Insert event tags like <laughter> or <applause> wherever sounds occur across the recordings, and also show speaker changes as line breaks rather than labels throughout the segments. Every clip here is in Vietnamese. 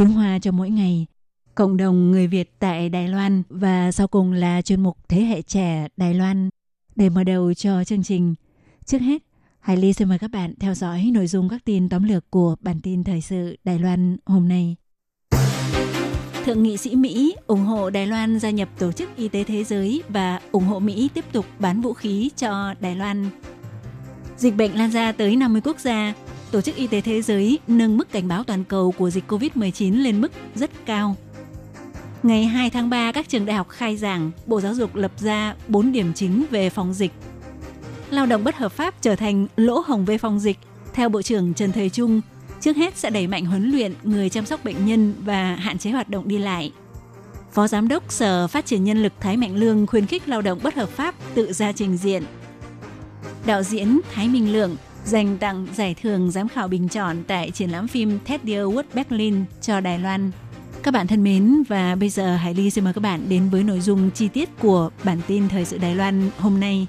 tiếng Hoa cho mỗi ngày, cộng đồng người Việt tại Đài Loan và sau cùng là chuyên mục Thế hệ trẻ Đài Loan. Để mở đầu cho chương trình, trước hết, Hải Ly xin mời các bạn theo dõi nội dung các tin tóm lược của bản tin thời sự Đài Loan hôm nay. Thượng nghị sĩ Mỹ ủng hộ Đài Loan gia nhập Tổ chức Y tế Thế giới và ủng hộ Mỹ tiếp tục bán vũ khí cho Đài Loan. Dịch bệnh lan ra tới 50 quốc gia, Tổ chức Y tế Thế giới nâng mức cảnh báo toàn cầu của dịch COVID-19 lên mức rất cao. Ngày 2 tháng 3, các trường đại học khai giảng, Bộ Giáo dục lập ra 4 điểm chính về phòng dịch. Lao động bất hợp pháp trở thành lỗ hồng về phòng dịch. Theo Bộ trưởng Trần Thời Trung, trước hết sẽ đẩy mạnh huấn luyện người chăm sóc bệnh nhân và hạn chế hoạt động đi lại. Phó Giám đốc Sở Phát triển Nhân lực Thái Mạnh Lương khuyến khích lao động bất hợp pháp tự ra trình diện. Đạo diễn Thái Minh Lượng dành tặng giải thưởng giám khảo bình chọn tại triển lãm phim Ted Award Berlin cho Đài Loan. Các bạn thân mến, và bây giờ Hải Ly xin mời các bạn đến với nội dung chi tiết của bản tin Thời sự Đài Loan hôm nay.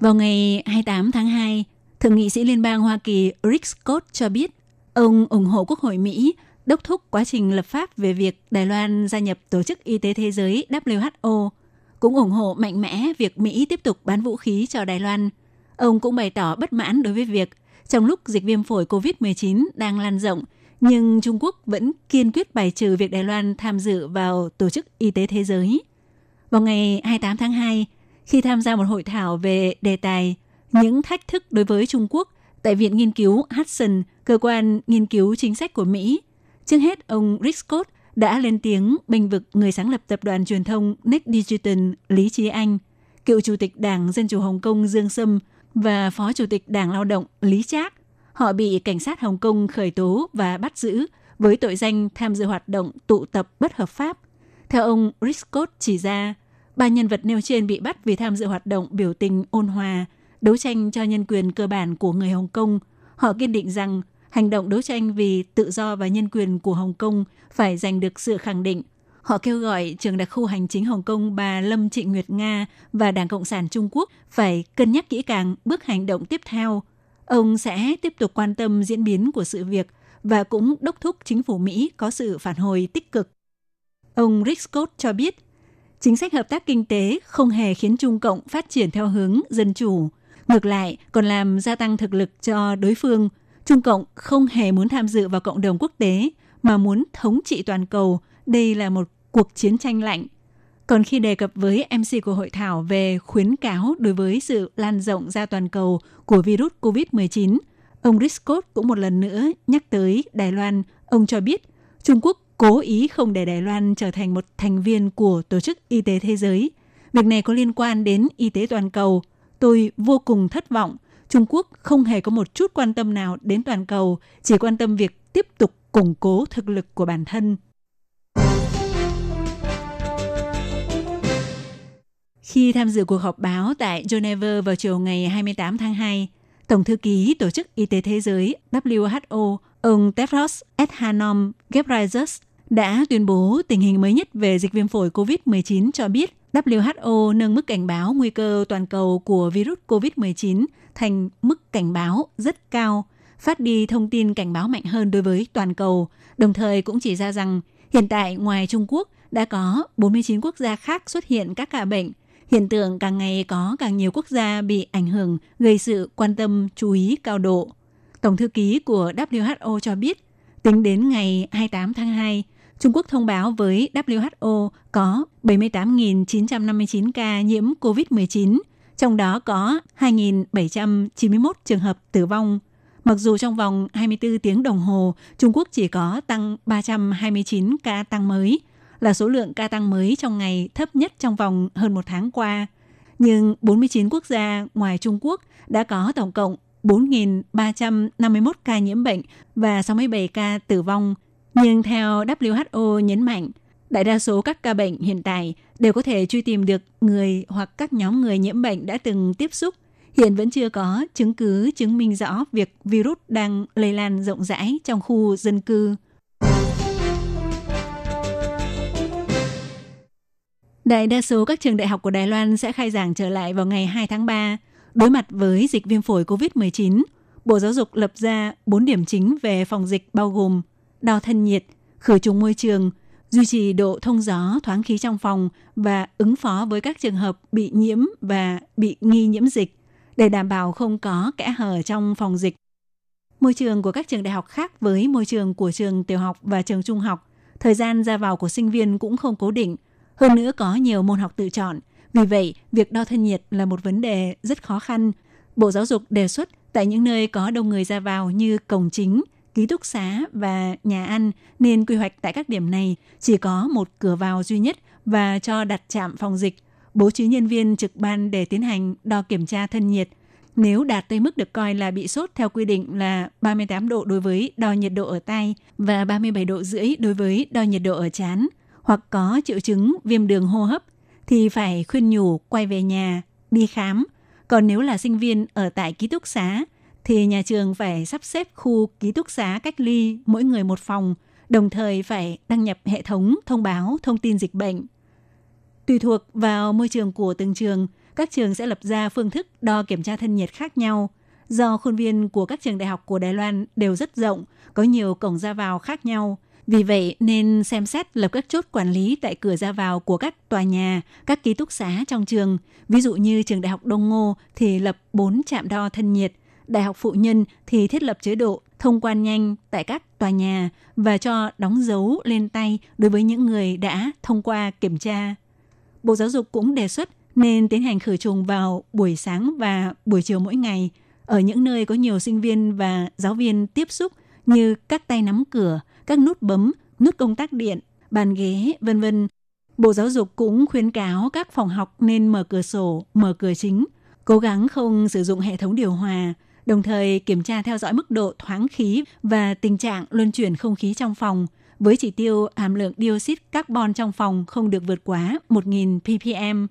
Vào ngày 28 tháng 2, Thượng nghị sĩ Liên bang Hoa Kỳ Rick Scott cho biết ông ủng hộ Quốc hội Mỹ đốc thúc quá trình lập pháp về việc Đài Loan gia nhập Tổ chức Y tế Thế giới WHO, cũng ủng hộ mạnh mẽ việc Mỹ tiếp tục bán vũ khí cho Đài Loan. Ông cũng bày tỏ bất mãn đối với việc trong lúc dịch viêm phổi COVID-19 đang lan rộng, nhưng Trung Quốc vẫn kiên quyết bài trừ việc Đài Loan tham dự vào Tổ chức Y tế Thế giới. Vào ngày 28 tháng 2, khi tham gia một hội thảo về đề tài những thách thức đối với Trung Quốc tại Viện Nghiên cứu Hudson, cơ quan nghiên cứu chính sách của Mỹ, trước hết ông Rick Scott đã lên tiếng bình vực người sáng lập tập đoàn truyền thông Next Digital Lý Trí Anh, cựu chủ tịch Đảng Dân Chủ Hồng Kông Dương Sâm và phó chủ tịch Đảng Lao động Lý Trác. Họ bị cảnh sát Hồng Kông khởi tố và bắt giữ với tội danh tham dự hoạt động tụ tập bất hợp pháp. Theo ông Riscott chỉ ra, ba nhân vật nêu trên bị bắt vì tham dự hoạt động biểu tình ôn hòa, đấu tranh cho nhân quyền cơ bản của người Hồng Kông. Họ kiên định rằng hành động đấu tranh vì tự do và nhân quyền của Hồng Kông phải giành được sự khẳng định. Họ kêu gọi trường đặc khu hành chính Hồng Kông bà Lâm Trịnh Nguyệt Nga và Đảng Cộng sản Trung Quốc phải cân nhắc kỹ càng bước hành động tiếp theo. Ông sẽ tiếp tục quan tâm diễn biến của sự việc và cũng đốc thúc chính phủ Mỹ có sự phản hồi tích cực. Ông Rick Scott cho biết, chính sách hợp tác kinh tế không hề khiến Trung Cộng phát triển theo hướng dân chủ. Ngược lại, còn làm gia tăng thực lực cho đối phương. Trung Cộng không hề muốn tham dự vào cộng đồng quốc tế, mà muốn thống trị toàn cầu. Đây là một cuộc chiến tranh lạnh. Còn khi đề cập với MC của hội thảo về khuyến cáo đối với sự lan rộng ra toàn cầu của virus COVID-19, ông Rick Scott cũng một lần nữa nhắc tới Đài Loan. Ông cho biết Trung Quốc cố ý không để Đài Loan trở thành một thành viên của Tổ chức Y tế Thế giới. Việc này có liên quan đến y tế toàn cầu. Tôi vô cùng thất vọng. Trung Quốc không hề có một chút quan tâm nào đến toàn cầu, chỉ quan tâm việc tiếp tục củng cố thực lực của bản thân. Khi tham dự cuộc họp báo tại Geneva vào chiều ngày 28 tháng 2, Tổng thư ký Tổ chức Y tế Thế giới WHO, ông Tedros Adhanom Ghebreyesus đã tuyên bố tình hình mới nhất về dịch viêm phổi COVID-19 cho biết WHO nâng mức cảnh báo nguy cơ toàn cầu của virus COVID-19 thành mức cảnh báo rất cao, phát đi thông tin cảnh báo mạnh hơn đối với toàn cầu, đồng thời cũng chỉ ra rằng hiện tại ngoài Trung Quốc đã có 49 quốc gia khác xuất hiện các ca bệnh. Hiện tượng càng ngày có càng nhiều quốc gia bị ảnh hưởng gây sự quan tâm chú ý cao độ. Tổng thư ký của WHO cho biết, Tính đến ngày 28 tháng 2, Trung Quốc thông báo với WHO có 78.959 ca nhiễm COVID-19, trong đó có 2.791 trường hợp tử vong. Mặc dù trong vòng 24 tiếng đồng hồ, Trung Quốc chỉ có tăng 329 ca tăng mới, là số lượng ca tăng mới trong ngày thấp nhất trong vòng hơn một tháng qua. Nhưng 49 quốc gia ngoài Trung Quốc đã có tổng cộng 4.351 ca nhiễm bệnh và 67 ca tử vong. Nhưng theo WHO nhấn mạnh, đại đa số các ca bệnh hiện tại đều có thể truy tìm được người hoặc các nhóm người nhiễm bệnh đã từng tiếp xúc. Hiện vẫn chưa có chứng cứ chứng minh rõ việc virus đang lây lan rộng rãi trong khu dân cư. Đại đa số các trường đại học của Đài Loan sẽ khai giảng trở lại vào ngày 2 tháng 3. Đối mặt với dịch viêm phổi COVID-19, Bộ Giáo dục lập ra 4 điểm chính về phòng dịch bao gồm đo thân nhiệt, khử trùng môi trường, duy trì độ thông gió thoáng khí trong phòng và ứng phó với các trường hợp bị nhiễm và bị nghi nhiễm dịch để đảm bảo không có kẽ hở trong phòng dịch. Môi trường của các trường đại học khác với môi trường của trường tiểu học và trường trung học, thời gian ra vào của sinh viên cũng không cố định – hơn nữa có nhiều môn học tự chọn. Vì vậy, việc đo thân nhiệt là một vấn đề rất khó khăn. Bộ Giáo dục đề xuất tại những nơi có đông người ra vào như cổng chính, ký túc xá và nhà ăn nên quy hoạch tại các điểm này chỉ có một cửa vào duy nhất và cho đặt trạm phòng dịch, bố trí nhân viên trực ban để tiến hành đo kiểm tra thân nhiệt. Nếu đạt tới mức được coi là bị sốt theo quy định là 38 độ đối với đo nhiệt độ ở tay và 37 độ rưỡi đối với đo nhiệt độ ở chán – hoặc có triệu chứng viêm đường hô hấp thì phải khuyên nhủ quay về nhà, đi khám. Còn nếu là sinh viên ở tại ký túc xá thì nhà trường phải sắp xếp khu ký túc xá cách ly mỗi người một phòng, đồng thời phải đăng nhập hệ thống thông báo thông tin dịch bệnh. Tùy thuộc vào môi trường của từng trường, các trường sẽ lập ra phương thức đo kiểm tra thân nhiệt khác nhau. Do khuôn viên của các trường đại học của Đài Loan đều rất rộng, có nhiều cổng ra vào khác nhau – vì vậy nên xem xét lập các chốt quản lý tại cửa ra vào của các tòa nhà, các ký túc xá trong trường. Ví dụ như trường Đại học Đông Ngô thì lập 4 trạm đo thân nhiệt, Đại học Phụ Nhân thì thiết lập chế độ thông quan nhanh tại các tòa nhà và cho đóng dấu lên tay đối với những người đã thông qua kiểm tra. Bộ Giáo dục cũng đề xuất nên tiến hành khử trùng vào buổi sáng và buổi chiều mỗi ngày ở những nơi có nhiều sinh viên và giáo viên tiếp xúc như các tay nắm cửa, các nút bấm, nút công tắc điện, bàn ghế, vân vân. Bộ Giáo dục cũng khuyến cáo các phòng học nên mở cửa sổ, mở cửa chính, cố gắng không sử dụng hệ thống điều hòa, đồng thời kiểm tra theo dõi mức độ thoáng khí và tình trạng luân chuyển không khí trong phòng với chỉ tiêu hàm lượng dioxide carbon trong phòng không được vượt quá 1.000 ppm.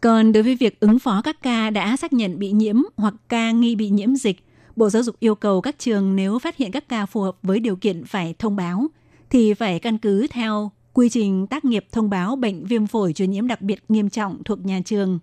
Còn đối với việc ứng phó các ca đã xác nhận bị nhiễm hoặc ca nghi bị nhiễm dịch, Bộ Giáo dục yêu cầu các trường nếu phát hiện các ca phù hợp với điều kiện phải thông báo, thì phải căn cứ theo quy trình tác nghiệp thông báo bệnh viêm phổi truyền nhiễm đặc biệt nghiêm trọng thuộc nhà trường.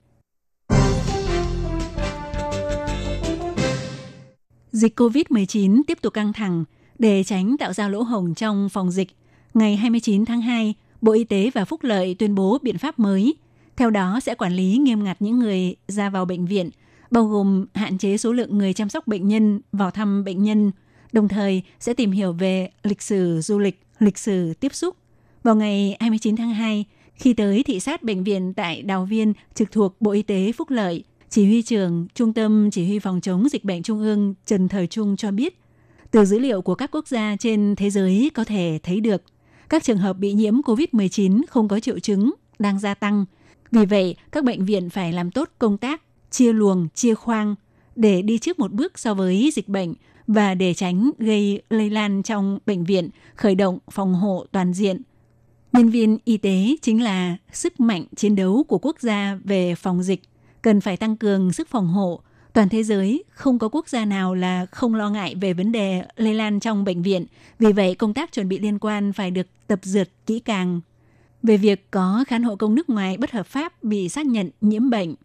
Dịch COVID-19 tiếp tục căng thẳng để tránh tạo ra lỗ hổng trong phòng dịch. Ngày 29 tháng 2, Bộ Y tế và Phúc Lợi tuyên bố biện pháp mới. Theo đó sẽ quản lý nghiêm ngặt những người ra vào bệnh viện – bao gồm hạn chế số lượng người chăm sóc bệnh nhân vào thăm bệnh nhân, đồng thời sẽ tìm hiểu về lịch sử du lịch, lịch sử tiếp xúc. Vào ngày 29 tháng 2, khi tới thị sát bệnh viện tại Đào Viên trực thuộc Bộ Y tế Phúc Lợi, chỉ huy trưởng Trung tâm Chỉ huy Phòng chống dịch bệnh Trung ương Trần Thời Trung cho biết, từ dữ liệu của các quốc gia trên thế giới có thể thấy được các trường hợp bị nhiễm COVID-19 không có triệu chứng đang gia tăng. Vì vậy, các bệnh viện phải làm tốt công tác chia luồng, chia khoang để đi trước một bước so với dịch bệnh và để tránh gây lây lan trong bệnh viện, khởi động phòng hộ toàn diện. Nhân viên y tế chính là sức mạnh chiến đấu của quốc gia về phòng dịch, cần phải tăng cường sức phòng hộ. Toàn thế giới không có quốc gia nào là không lo ngại về vấn đề lây lan trong bệnh viện, vì vậy công tác chuẩn bị liên quan phải được tập dượt kỹ càng. Về việc có khán hộ công nước ngoài bất hợp pháp bị xác nhận nhiễm bệnh,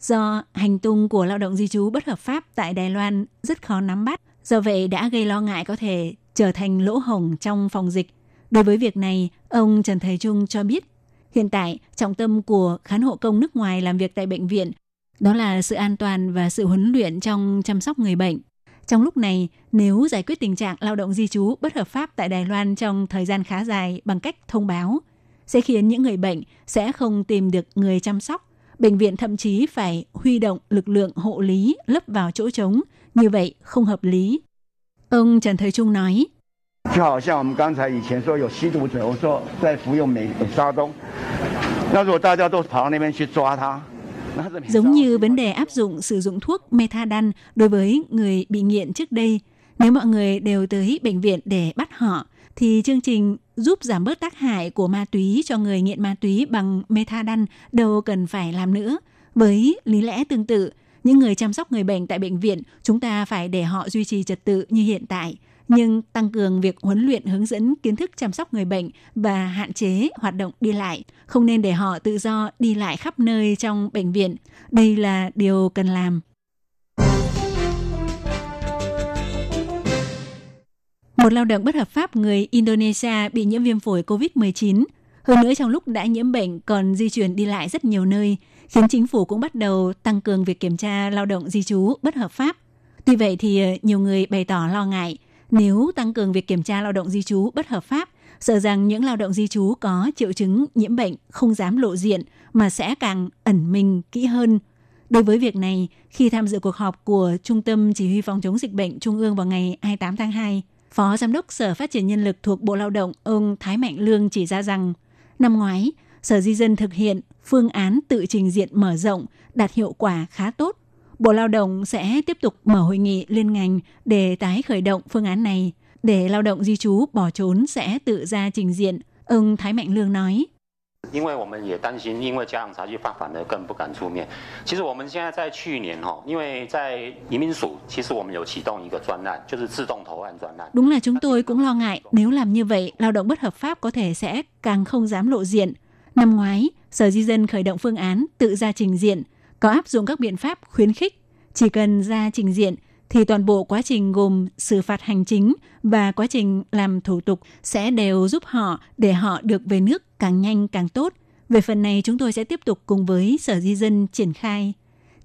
do hành tung của lao động di trú bất hợp pháp tại Đài Loan rất khó nắm bắt. Do vậy đã gây lo ngại có thể trở thành lỗ hổng trong phòng dịch. Đối với việc này, ông Trần Thầy Trung cho biết, hiện tại trọng tâm của khán hộ công nước ngoài làm việc tại bệnh viện đó là sự an toàn và sự huấn luyện trong chăm sóc người bệnh. Trong lúc này, nếu giải quyết tình trạng lao động di trú bất hợp pháp tại Đài Loan trong thời gian khá dài bằng cách thông báo, sẽ khiến những người bệnh sẽ không tìm được người chăm sóc. Bệnh viện thậm chí phải huy động lực lượng hộ lý lấp vào chỗ trống, như vậy không hợp lý. Ông Trần Thời Trung nói, Giống như vấn đề áp dụng sử dụng thuốc methadone đối với người bị nghiện trước đây, nếu mọi người đều tới bệnh viện để bắt họ, thì chương trình giúp giảm bớt tác hại của ma túy cho người nghiện ma túy bằng methadone đâu cần phải làm nữa. Với lý lẽ tương tự, những người chăm sóc người bệnh tại bệnh viện, chúng ta phải để họ duy trì trật tự như hiện tại, nhưng tăng cường việc huấn luyện hướng dẫn kiến thức chăm sóc người bệnh và hạn chế hoạt động đi lại, không nên để họ tự do đi lại khắp nơi trong bệnh viện. Đây là điều cần làm. Một lao động bất hợp pháp người Indonesia bị nhiễm viêm phổi COVID-19. Hơn nữa trong lúc đã nhiễm bệnh còn di chuyển đi lại rất nhiều nơi, khiến chính phủ cũng bắt đầu tăng cường việc kiểm tra lao động di trú bất hợp pháp. Tuy vậy thì ờ, nhiều người bày tỏ lo ngại nếu tăng cường việc kiểm tra lao động di trú bất hợp pháp, sợ rằng những lao động di trú có triệu chứng nhiễm bệnh không dám lộ diện mà sẽ càng ẩn mình kỹ hơn. Đối với việc này, khi tham dự cuộc họp của Trung tâm Chỉ huy phòng chống dịch bệnh Trung ương vào ngày 28 tháng 2, Phó Giám đốc Sở Phát triển Nhân lực thuộc Bộ Lao động ông Thái Mạnh Lương chỉ ra rằng, năm ngoái, Sở Di dân thực hiện phương án tự trình diện mở rộng đạt hiệu quả khá tốt. Bộ Lao động sẽ tiếp tục mở hội nghị liên ngành để tái khởi động phương án này. Để lao động di trú bỏ trốn sẽ tự ra trình diện, ông Thái Mạnh Lương nói.
因为我们也担心，因为家长察觉法反而更不敢出面。其实我们现在在去年哈，因为在移民署，其实我们有启动一个专案，就是自动投案专案。
Đúng là chúng tôi cũng lo ngại nếu làm như vậy, lao động bất hợp pháp có thể sẽ càng không dám lộ diện. Năm ngoái, Sở Di dân khởi động phương án tự ra trình diện, có áp dụng các biện pháp khuyến khích. Chỉ cần ra trình diện thì toàn bộ quá trình gồm xử phạt hành chính và quá trình làm thủ tục sẽ đều giúp họ để họ được về nước càng nhanh càng tốt. Về phần này chúng tôi sẽ tiếp tục cùng với Sở Di dân triển khai.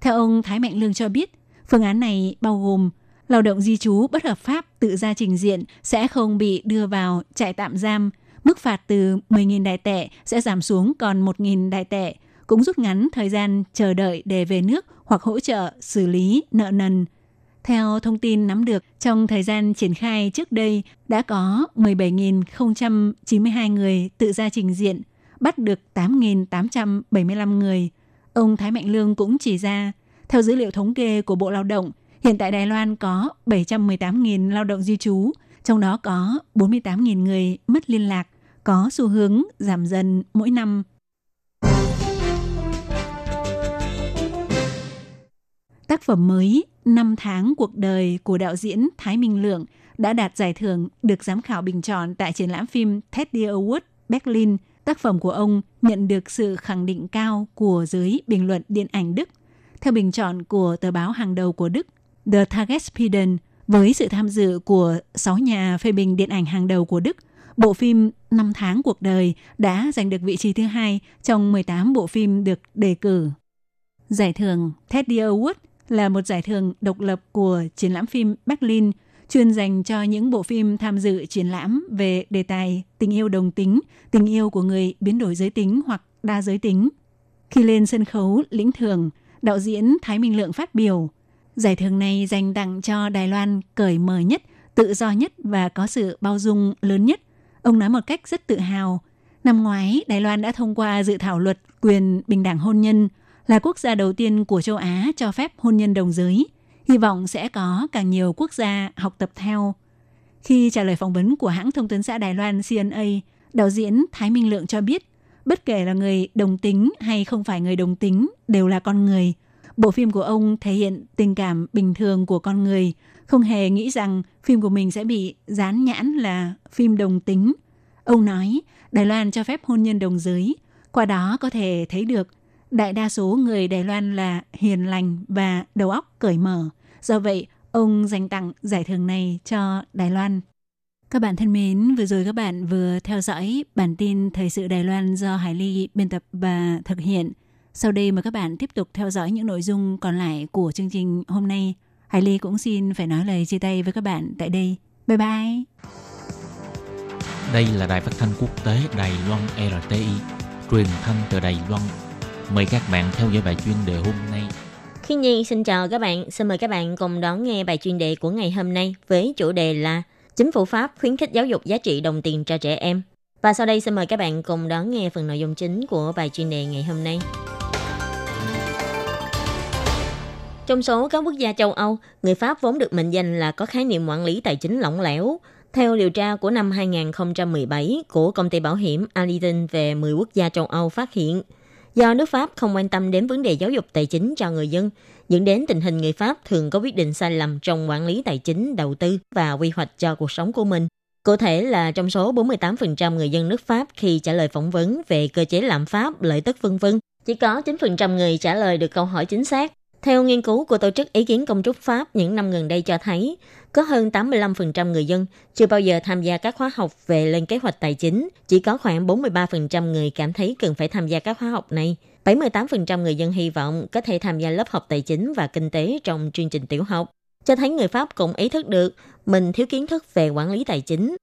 Theo ông Thái Mạnh Lương cho biết, phương án này bao gồm lao động di trú bất hợp pháp tự ra trình diện sẽ không bị đưa vào trại tạm giam. Mức phạt từ 10.000 đại tệ sẽ giảm xuống còn 1.000 đại tệ, cũng rút ngắn thời gian chờ đợi để về nước hoặc hỗ trợ xử lý nợ nần. Theo thông tin nắm được, trong thời gian triển khai trước đây đã có 17.092 người tự ra trình diện, bắt được 8.875 người. Ông Thái Mạnh Lương cũng chỉ ra, theo dữ liệu thống kê của Bộ Lao động, hiện tại Đài Loan có 718.000 lao động di trú, trong đó có 48.000 người mất liên lạc, có xu hướng giảm dần mỗi năm. Tác phẩm mới Năm tháng cuộc đời của đạo diễn Thái Minh Lượng đã đạt giải thưởng được giám khảo bình chọn tại triển lãm phim Teddy Award Berlin. Tác phẩm của ông nhận được sự khẳng định cao của giới bình luận điện ảnh Đức. Theo bình chọn của tờ báo hàng đầu của Đức, The Tagesspiegel, với sự tham dự của 6 nhà phê bình điện ảnh hàng đầu của Đức, bộ phim Năm tháng cuộc đời đã giành được vị trí thứ hai trong 18 bộ phim được đề cử. Giải thưởng Teddy Award là một giải thưởng độc lập của triển lãm phim Berlin chuyên dành cho những bộ phim tham dự triển lãm về đề tài tình yêu đồng tính, tình yêu của người biến đổi giới tính hoặc đa giới tính. Khi lên sân khấu lĩnh thưởng, đạo diễn Thái Minh Lượng phát biểu, giải thưởng này dành tặng cho Đài Loan cởi mở nhất, tự do nhất và có sự bao dung lớn nhất. Ông nói một cách rất tự hào. Năm ngoái, Đài Loan đã thông qua dự thảo luật quyền bình đẳng hôn nhân, là quốc gia đầu tiên của châu Á cho phép hôn nhân đồng giới. Hy vọng sẽ có càng nhiều quốc gia học tập theo. Khi trả lời phỏng vấn của hãng thông tấn xã Đài Loan CNA, đạo diễn Thái Minh Lượng cho biết, bất kể là người đồng tính hay không phải người đồng tính đều là con người. Bộ phim của ông thể hiện tình cảm bình thường của con người, không hề nghĩ rằng phim của mình sẽ bị dán nhãn là phim đồng tính. Ông nói, Đài Loan cho phép hôn nhân đồng giới, qua đó có thể thấy được đại đa số người Đài Loan là hiền lành và đầu óc cởi mở. Do vậy, ông dành tặng giải thưởng này cho Đài Loan. Các bạn thân mến, vừa rồi các bạn vừa theo dõi bản tin Thời sự Đài Loan do Hải Ly biên tập và thực hiện. Sau đây mời các bạn tiếp tục theo dõi những nội dung còn lại của chương trình hôm nay. Hải Ly cũng xin phải nói lời chia tay với các bạn tại đây. Bye bye!
Đây là đài phát thanh quốc tế Đài Loan RTI, truyền thanh từ Đài Loan. Mời các bạn theo dõi bài chuyên đề hôm nay.
Khi Nhi xin chào các bạn, xin mời các bạn cùng đón nghe bài chuyên đề của ngày hôm nay với chủ đề là Chính phủ Pháp khuyến khích giáo dục giá trị đồng tiền cho trẻ em. Và sau đây xin mời các bạn cùng đón nghe phần nội dung chính của bài chuyên đề ngày hôm nay. Trong số các quốc gia châu Âu, người Pháp vốn được mệnh danh là có khái niệm quản lý tài chính lỏng lẻo. Theo điều tra của năm 2017 của công ty bảo hiểm Allianz về 10 quốc gia châu Âu phát hiện, do nước Pháp không quan tâm đến vấn đề giáo dục tài chính cho người dân, dẫn đến tình hình người Pháp thường có quyết định sai lầm trong quản lý tài chính, đầu tư và quy hoạch cho cuộc sống của mình. Cụ thể là trong số 48% người dân nước Pháp khi trả lời phỏng vấn về cơ chế lạm pháp, lợi tức vân vân, chỉ có 9% người trả lời được câu hỏi chính xác. Theo nghiên cứu của Tổ chức Ý kiến Công trúc Pháp những năm gần đây cho thấy, có hơn 85% người dân chưa bao giờ tham gia các khóa học về lên kế hoạch tài chính, chỉ có khoảng 43% người cảm thấy cần phải tham gia các khóa học này. 78% người dân hy vọng có thể tham gia lớp học tài chính và kinh tế trong chương trình tiểu học, cho thấy người Pháp cũng ý thức được mình thiếu kiến thức về quản lý tài chính.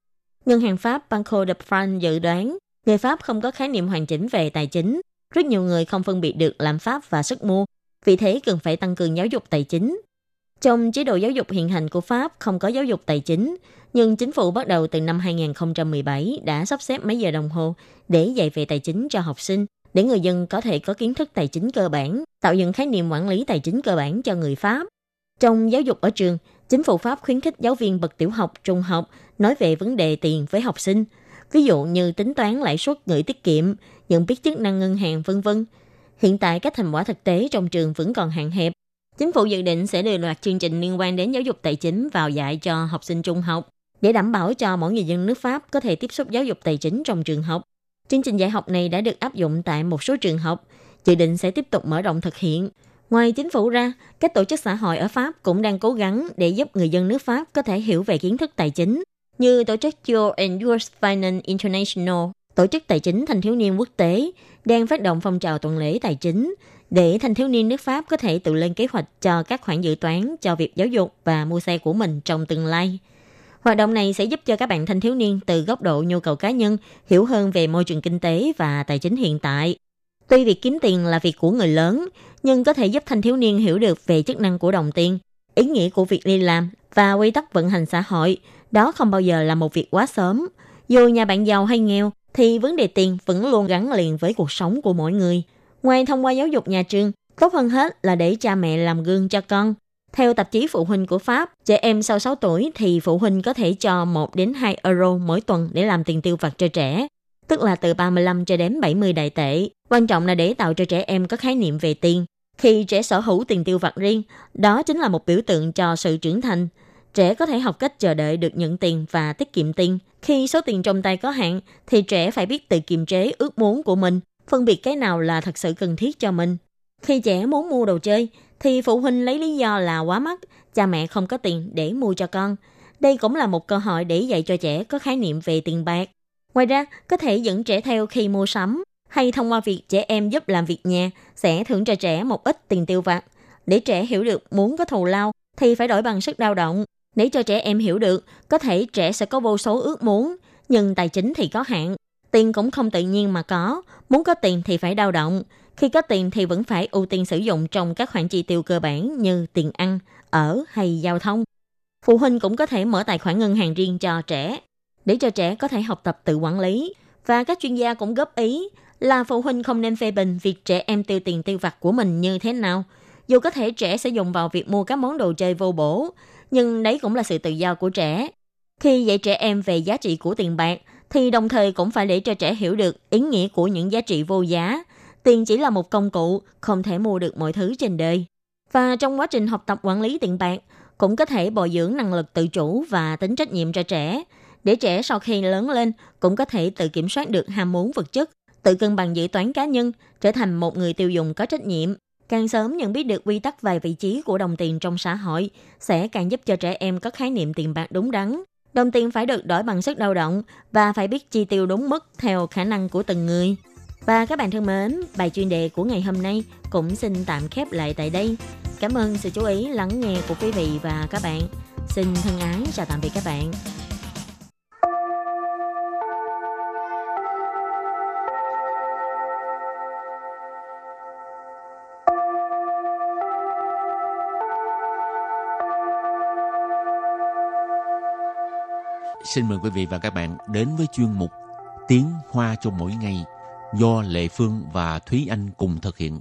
Ngân hàng Pháp Banco de France dự đoán người Pháp không có khái niệm hoàn chỉnh về tài chính. Rất nhiều người không phân biệt được lạm phát và sức mua, vì thế cần phải tăng cường giáo dục tài chính. Trong chế độ giáo dục hiện hành của Pháp không có giáo dục tài chính, nhưng chính phủ bắt đầu từ năm 2017 đã sắp xếp mấy giờ đồng hồ để dạy về tài chính cho học sinh, để người dân có thể có kiến thức tài chính cơ bản, tạo dựng khái niệm quản lý tài chính cơ bản cho người Pháp. Trong giáo dục ở trường, chính phủ Pháp khuyến khích giáo viên bậc tiểu học, trung học nói về vấn đề tiền với học sinh, ví dụ như tính toán lãi suất gửi tiết kiệm, nhận biết chức năng ngân hàng vân vân. Hiện tại các thành quả thực tế trong trường vẫn còn hạn hẹp. Chính phủ dự định sẽ đưa loạt chương trình liên quan đến giáo dục tài chính vào dạy cho học sinh trung học để đảm bảo cho mỗi người dân nước Pháp có thể tiếp xúc giáo dục tài chính trong trường học. Chương trình dạy học này đã được áp dụng tại một số trường học, dự định sẽ tiếp tục mở rộng thực hiện. Ngoài chính phủ ra, các tổ chức xã hội ở Pháp cũng đang cố gắng để giúp người dân nước Pháp có thể hiểu về kiến thức tài chính, như tổ chức Your and Yours Finance International, tổ chức tài chính thanh thiếu niên quốc tế, đang phát động phong trào tuần lễ tài chính để thanh thiếu niên nước Pháp có thể tự lên kế hoạch cho các khoản dự toán cho việc giáo dục và mua xe của mình trong tương lai. Hoạt động này sẽ giúp cho các bạn thanh thiếu niên từ góc độ nhu cầu cá nhân hiểu hơn về môi trường kinh tế và tài chính hiện tại. Tuy việc kiếm tiền là việc của người lớn, nhưng có thể giúp thanh thiếu niên hiểu được về chức năng của đồng tiền, ý nghĩa của việc đi làm và quy tắc vận hành xã hội. Đó không bao giờ là một việc quá sớm. Dù nhà bạn giàu hay nghèo, thì vấn đề tiền vẫn luôn gắn liền với cuộc sống của mỗi người. Ngoài thông qua giáo dục nhà trường, tốt hơn hết là để cha mẹ làm gương cho con. Theo tạp chí phụ huynh của Pháp, trẻ em sau 6 tuổi thì phụ huynh có thể cho 1 đến 2 euro mỗi tuần để làm tiền tiêu vặt cho trẻ, tức là từ 35 cho đến 70 đại tệ. Quan trọng là để tạo cho trẻ em có khái niệm về tiền. Khi trẻ sở hữu tiền tiêu vặt riêng, đó chính là một biểu tượng cho sự trưởng thành. Trẻ có thể học cách chờ đợi được nhận tiền và tiết kiệm tiền. Khi số tiền trong tay có hạn, thì trẻ phải biết tự kiềm chế ước muốn của mình, phân biệt cái nào là thật sự cần thiết cho mình. Khi trẻ muốn mua đồ chơi, thì phụ huynh lấy lý do là quá mắc, cha mẹ không có tiền để mua cho con. Đây cũng là một cơ hội để dạy cho trẻ có khái niệm về tiền bạc. Ngoài ra, có thể dẫn trẻ theo khi mua sắm, hay thông qua việc trẻ em giúp làm việc nhà sẽ thưởng cho trẻ một ít tiền tiêu vặt. Để trẻ hiểu được muốn có thù lao thì phải đổi bằng sức lao động. Để cho trẻ em hiểu được, có thể trẻ sẽ có vô số ước muốn, nhưng tài chính thì có hạn. Tiền cũng không tự nhiên mà có, muốn có tiền thì phải đau động. Khi có tiền thì vẫn phải ưu tiên sử dụng trong các khoản chi tiêu cơ bản như tiền ăn, ở hay giao thông. Phụ huynh cũng có thể mở tài khoản ngân hàng riêng cho trẻ, để cho trẻ có thể học tập tự quản lý. Và các chuyên gia cũng góp ý là phụ huynh không nên phê bình việc trẻ em tiêu tiền tiêu vặt của mình như thế nào. Dù có thể trẻ sẽ dùng vào việc mua các món đồ chơi vô bổ, nhưng đấy cũng là sự tự do của trẻ. Khi dạy trẻ em về giá trị của tiền bạc, thì đồng thời cũng phải để cho trẻ hiểu được ý nghĩa của những giá trị vô giá. Tiền chỉ là một công cụ, không thể mua được mọi thứ trên đời. Và trong quá trình học tập quản lý tiền bạc, cũng có thể bồi dưỡng năng lực tự chủ và tính trách nhiệm cho trẻ, để trẻ sau khi lớn lên cũng có thể tự kiểm soát được ham muốn vật chất, tự cân bằng dự toán cá nhân, trở thành một người tiêu dùng có trách nhiệm. Càng sớm nhận biết được quy tắc và vị trí của đồng tiền trong xã hội sẽ càng giúp cho trẻ em có khái niệm tiền bạc đúng đắn. Đồng tiền phải được đổi bằng sức lao động và phải biết chi tiêu đúng mức theo khả năng của từng người. Và các bạn thân mến, bài chuyên đề của ngày hôm nay cũng xin tạm khép lại tại đây.
Cảm ơn sự chú ý lắng nghe của quý vị và các bạn. Xin thân ái chào tạm biệt các bạn.
Xin mời quý vị và các bạn đến với chuyên mục Tiếng Hoa cho mỗi ngày do Lệ Phương và Thúy Anh cùng thực hiện.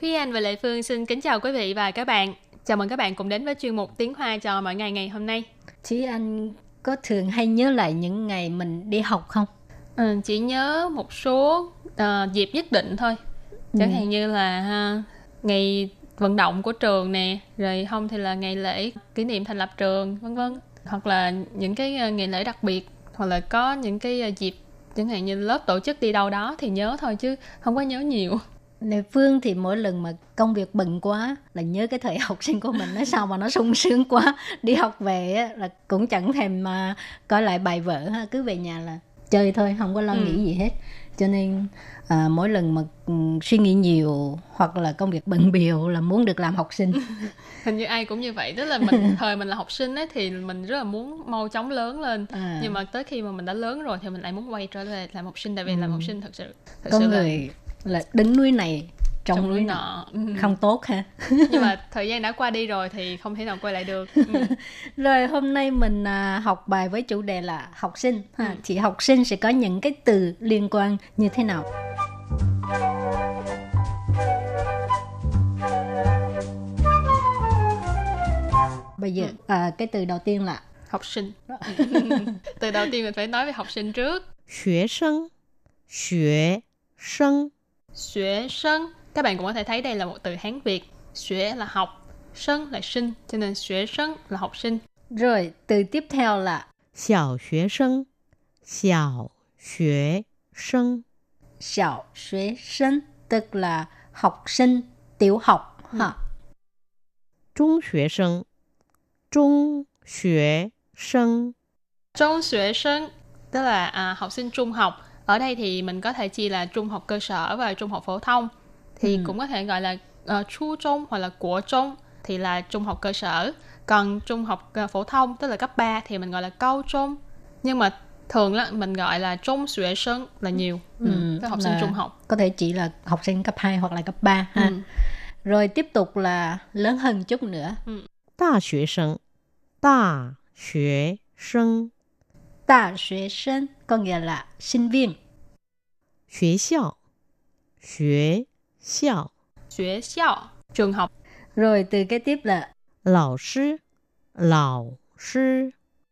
Thúy Anh và Lệ Phương xin kính chào quý vị và các bạn. Chào mừng các bạn cùng đến với chuyên mục Tiếng Hoa cho mỗi ngày ngày hôm nay.
Thúy Anh có thường hay nhớ lại những ngày mình đi học không?
Ừ, chỉ nhớ một số uh, dịp nhất định thôi. Chẳng
Ừ.
hạn như là ha, ngày vận động của trường nè, rồi không thì là ngày lễ kỷ niệm thành lập trường, vân vân. Hoặc là những cái ờ, ngày lễ đặc biệt, hoặc là có những cái ờ, dịp chẳng hạn như lớp tổ chức đi đâu đó thì nhớ thôi chứ không có nhớ nhiều.
Lệ Phương thì mỗi lần mà công việc bận quá là nhớ cái thời <laughs> học sinh của mình nó sao mà nó sung sướng quá đi học về là cũng chẳng thèm mà coi lại bài vở ha cứ về nhà là chơi thôi không có lo
Ừ.
nghĩ gì hết cho nên à, mỗi lần mà ừ, suy nghĩ nhiều hoặc là công việc bận biểu là muốn được làm học sinh. <laughs>
Hình như ai cũng như vậy. Tức là mình <laughs> thời mình là học sinh ấy thì mình rất là muốn mau chóng lớn lên.
À,
nhưng mà tới khi mà mình đã lớn rồi thì mình lại muốn quay trở lại làm học sinh. Tại vì
Ừ.
làm học sinh thật sự thật
con
sự là
người là đứng núi này trong,
trong
núi
núi
nọ
nọ Ừ.
không tốt ha
nhưng mà <laughs> thời gian đã qua đi rồi thì không thể nào quay lại được Ừ. <laughs>
Rồi hôm nay mình à, học bài với chủ đề là học sinh ha.
Ừ.
Thì học sinh sẽ có những cái từ liên quan như thế nào? Bây giờ à, cái từ đầu tiên là
học sinh <laughs> từ đầu tiên mình phải nói về học sinh trước
学生，学生，
xuế sân các bạn cũng có thể thấy đây là một từ Hán Việt. Xuế là học, sân là sinh, cho nên xuế sân là học sinh.
Rồi, từ tiếp theo là
Xiao xuế sân Xiao xuế sân
Xiao xuế sân Tức là học sinh tiểu học ừ. ha.
Trung xuế sân Trung xuế sân
Trung xuế sân Tức là à, học sinh trung học Ở đây thì mình có thể chia là trung học cơ sở và trung học phổ thông thì
ừ.
cũng có thể gọi là uh, trung hoặc là của trung thì là trung học cơ sở còn trung học uh, phổ thông tức là cấp 3 thì mình gọi là câu trung nhưng mà thường là mình gọi là trung xuế sơn là ừ. nhiều ừ.
Ừ.
Học sinh trung học
có thể chỉ là học sinh cấp 2 hoặc là cấp 3 ha
ừ.
rồi tiếp tục là lớn hơn chút nữa
ừ. Đà xuế sinh Đà xuế
sinh Đà xuế có nghĩa là sinh viên.
Xuế xiao Xuế 校，学校，
Xuế xiao, trường học.
Rồi từ kế tiếp là
老师，老师，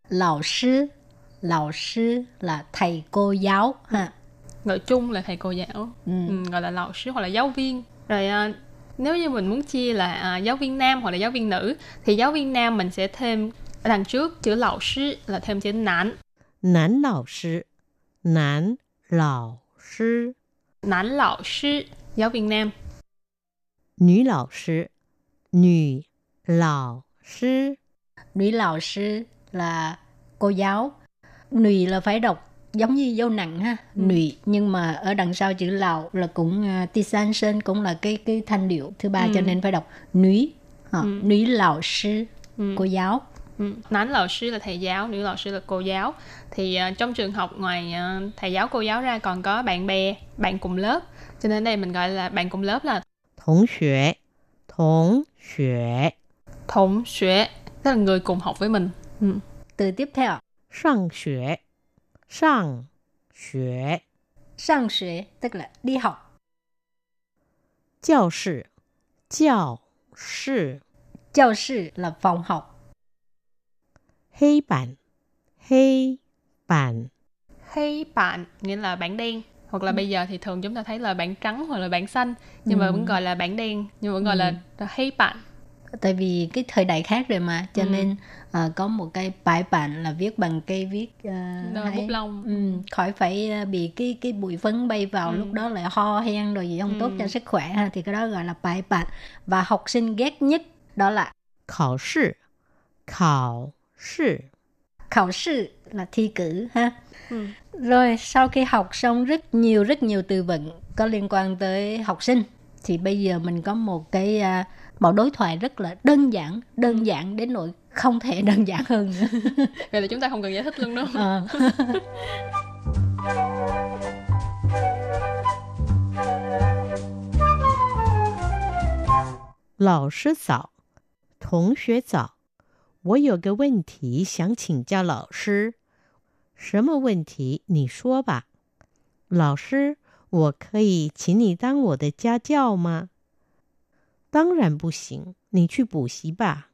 lão sư. Lão sư là thầy cô giáo ha.
Gọi chung là thầy cô giáo.
Ừ.
Ừ, gọi là lão sư hoặc là giáo viên rồi à, nếu như mình muốn chia là à, giáo viên nam hoặc là giáo viên nữ thì giáo viên nam mình sẽ thêm ở đằng trước chữ lão sư là thêm chữ nán
男老师，男老师，
nán lão sư giáo viên nam.
Nữ lão sư, nữ lão sư.
Nữ lão sư là cô giáo. Nữ là phải đọc giống như dâu nặng ha,
ừ.
nữ nhưng mà ở đằng sau chữ lão là cũng à, uh, tisan sơn cũng là cái cái thanh điệu thứ ba cho ừ. nên phải đọc nữ. Hả,
ừ.
Nữ lão sư,
ừ.
cô giáo.
Ừ. Nán lão sư là thầy giáo, nữ lão sư là cô giáo. Thì uh, trong trường học ngoài uh, thầy giáo cô giáo ra còn có bạn bè, bạn cùng lớp cho nên đây mình gọi là bạn cùng lớp là
Thống xuế Thống xuế
Thống xuế Tức là người cùng học với mình. Ừ.
Từ tiếp theo.
Sang xuế Sang xuế
Sang xuế tức là đi học.
Giáo sư Giáo sư
Giáo sư là phòng học.
Hây bản Hây bản
Hây bản nghĩa là bảng đen hoặc là ừ. bây giờ thì thường chúng ta thấy là bảng trắng hoặc là bảng xanh nhưng
ừ.
mà vẫn gọi là bảng đen nhưng mà vẫn gọi ừ. là hay bạn
tại vì cái thời đại khác rồi mà cho
ừ.
nên uh, có một cái bài bản là viết bằng cây viết uh,
hay, bút lông
um, khỏi phải ờ, bị cái cái bụi phấn bay vào
ừ.
lúc đó lại ho hen rồi gì không
ừ.
tốt cho ừ. sức khỏe ha thì cái đó gọi là bài bản và học sinh ghét nhất đó là
khảo sư khảo sư
khảo sư là thi cử ha
Ừ.
Rồi sau khi học xong rất nhiều rất nhiều từ vựng có liên quan tới học sinh thì bây giờ mình có một cái uh, mẫu đối thoại rất là đơn giản, đơn giản đến nỗi không thể đơn <laughs> giản hơn nữa.
Vậy là chúng ta không cần giải thích luôn đâu.
Ờ. <laughs>
老师早，同学早，我有个问题想请教老师。 什么问题？你说吧。老师，我可以请你当我的家教吗？当然不行，你去补习吧。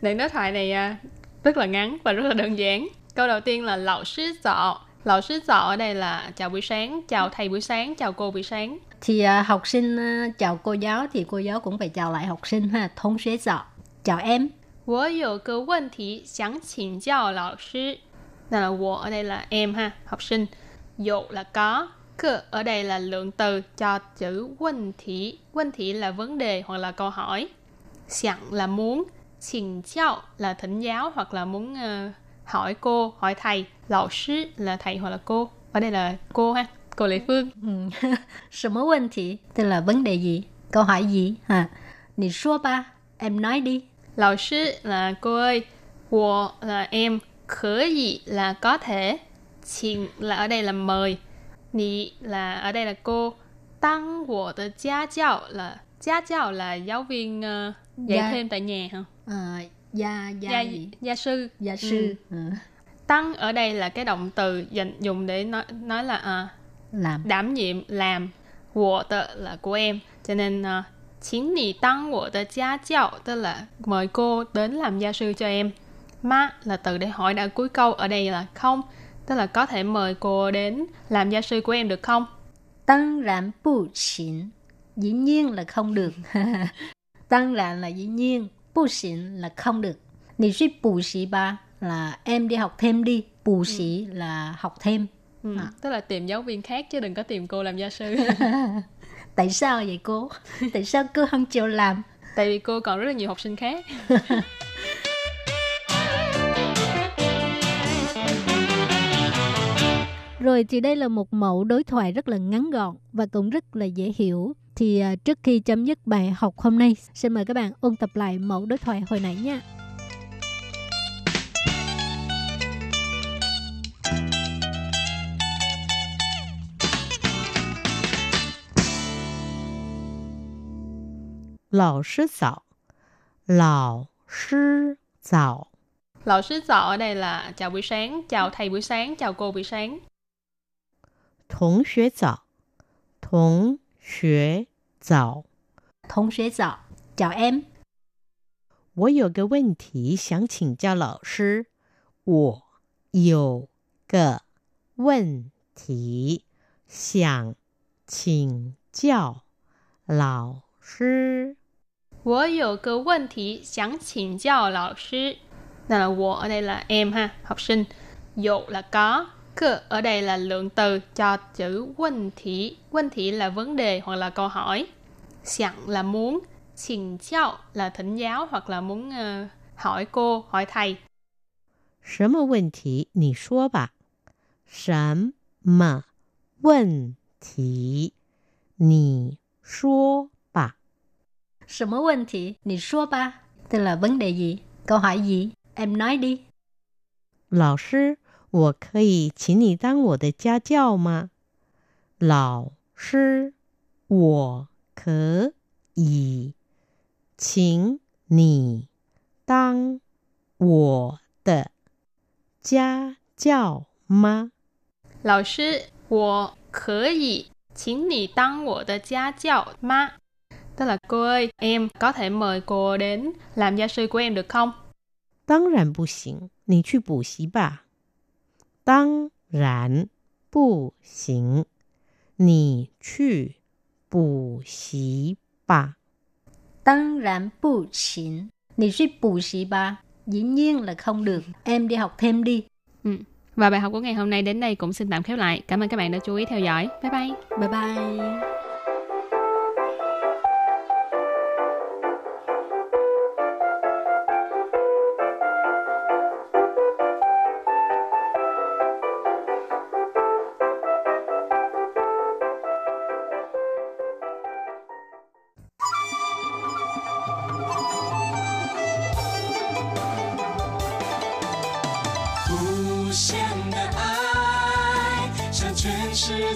Đoạn đối thoại này à, rất là ngắn và rất là đơn giản. Câu đầu tiên là lão sư dọ. Lão sư dọ ở đây là chào buổi sáng, chào thầy buổi sáng, chào cô buổi sáng.
thì à, học sinh à, chào cô giáo thì cô giáo cũng phải chào lại học sinh ha. Thông xuế dọ. Chào em.
我有个问题想请教老师。 nên là wo ở đây là em ha học sinh. Dụ là có cơ ở đây là lượng từ cho chữ vấn thị vấn thị là vấn đề hoặc là câu hỏi. Sẵn là muốn xin chào là thỉnh giáo hoặc là muốn uh, hỏi cô hỏi thầy. Lão sư là thầy hoặc là cô. Ở đây là cô ha cô Lê phương.
Ừ. mối vấn thị tức là vấn đề gì? Câu hỏi gì? Ha Nì ba em nói đi.
Lão sư là cô ơi wo là em khở gì là có thể, 请 là ở đây là mời, nì là ở đây là cô, tăng wo de gia giáo là gia giáo là giáo viên ờ, dạy
Gia-
thêm tại nhà hả?
à, gia gia
Gia,
gì?
Gia sư.
gia sư ừ.
Tăng ở đây là cái động từ dành dùng để nói nói là à,
làm.
đảm nhiệm làm của tờ là của em. Cho nên uh, chính nì tăng của tờ gia giáo tức là mời cô đến làm gia sư cho em ma là từ để hỏi đã cuối câu ở đây là không tức là có thể mời cô đến làm gia sư của em được không?
Tăng rạn bù xỉn dĩ nhiên là không được. <laughs> Tăng rạn là dĩ nhiên bù xỉn là không được. Nì suy bù xỉ ba là em đi học thêm đi bù xỉ là học thêm.
Ừ.
À.
tức là tìm giáo viên khác chứ đừng có tìm cô làm gia sư. <laughs>
Tại sao vậy cô? <laughs> Tại sao cô không chịu làm?
Tại vì cô còn rất là nhiều học sinh khác
Rồi thì đây là một mẫu đối thoại rất là ngắn gọn và cũng rất là dễ hiểu. Thì à, trước khi chấm dứt bài học hôm nay, xin mời các bạn ôn tập lại mẫu đối thoại hồi nãy nha.
Lão sư giáo Lão sư giáo
Lão sư giáo ở đây là chào buổi sáng, chào thầy buổi sáng, chào cô buổi sáng.
同学早，同学早，
同学早，早 M。
我有个问题想请教老师。我有个问题想请教老师。
我有个问题想请教老师。那我那了 M 哈，好，生有了个。Cơ ở đây là lượng từ cho chữ vấn thị. Vấn thị là vấn đề hoặc là câu hỏi. Sẵn là muốn.请教là thỉnh giáo hoặc là muốn ờ, hỏi cô, hỏi thầy.
什么问题？你说吧。什么问题？你说吧。
什么问题 Nì xua ba tức là vấn đề gì câu hỏi gì em nói đi
老师， 我可以请你当我的家教吗？老师，我可以请你当我的家教吗？
Lão sư, 我可以请你当我的家教吗? Tức là cô ơi, em có thể mời cô đến làm gia sư của em được không?
当然不行，你去补习吧。 当然不行，你去补习吧。
tăng rạn bù xỉn Nì suy bù xỉ ba dĩ nhiên là không được em đi học thêm đi
Ừ. Và bài học của ngày hôm nay đến đây cũng xin tạm khép lại. Cảm ơn các bạn đã chú ý theo dõi. Bye bye!
bye bye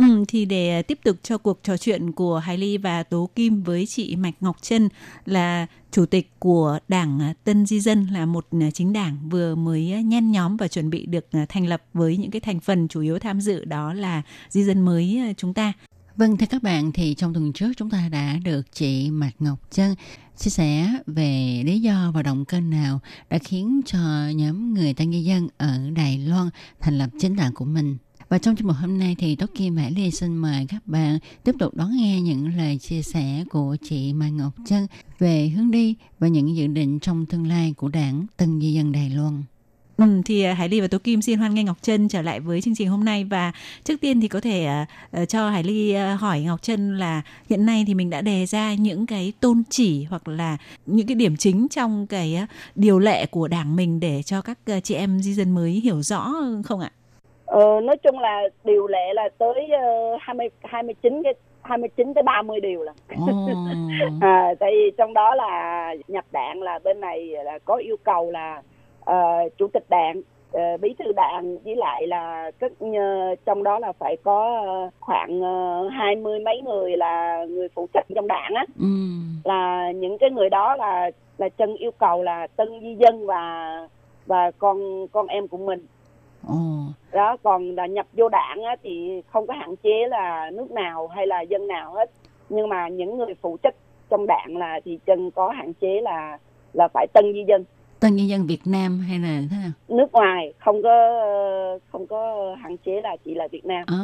Ừ, thì để tiếp tục cho cuộc trò chuyện của Hải Ly và Tố Kim với chị Mạch Ngọc Trân là chủ tịch của Đảng Tân Di Dân là một chính đảng vừa mới nhen nhóm và chuẩn bị được thành lập với những cái thành phần chủ yếu tham dự đó là di dân mới chúng ta.
Vâng, thưa các bạn, thì trong tuần trước chúng ta đã được chị Mạch Ngọc Trân chia sẻ về lý do và động cơ nào đã khiến cho nhóm người Tân Di Dân ở Đài Loan thành lập chính đảng của mình. Và trong chương mục hôm nay thì Tốt Kim Hải Ly xin mời các bạn tiếp tục đón nghe những lời chia sẻ của chị Mai Ngọc Trân về hướng đi và những dự định trong tương lai của đảng Tân Di Dân Đài Loan.
Ừ, thì à, Hải Ly và Tố Kim xin hoan nghênh Ngọc Trân trở lại với chương trình hôm nay và trước tiên thì có thể uh, cho Hải Ly uh, hỏi Ngọc Trân là hiện nay thì mình đã đề ra những cái tôn chỉ hoặc là những cái điểm chính trong cái uh, điều lệ của đảng mình để cho các uh, chị em di dân mới hiểu rõ không ạ?
Ờ, nói chung là điều lệ là tới uh, 20 29 cái 29 tới 30 điều là.
Ồ. <laughs>
à, tại vì trong đó là nhập đảng là bên này là có yêu cầu là ờ, chủ tịch đảng ờ, bí thư đảng với lại là các ờ, trong đó là phải có ờ, khoảng hai mươi mấy người là người phụ trách trong đảng á
Ừ.
là những cái người đó là là chân yêu cầu là tân di dân và và con con em của mình
Ồ.
đó còn là nhập vô đảng á, thì không có hạn chế là nước nào hay là dân nào hết nhưng mà những người phụ trách trong đảng là thì chân có hạn chế là là phải tân di dân
Tân Di Dân Việt Nam hay là thế nào?
nước ngoài không có không có hạn chế là chỉ là Việt Nam
À,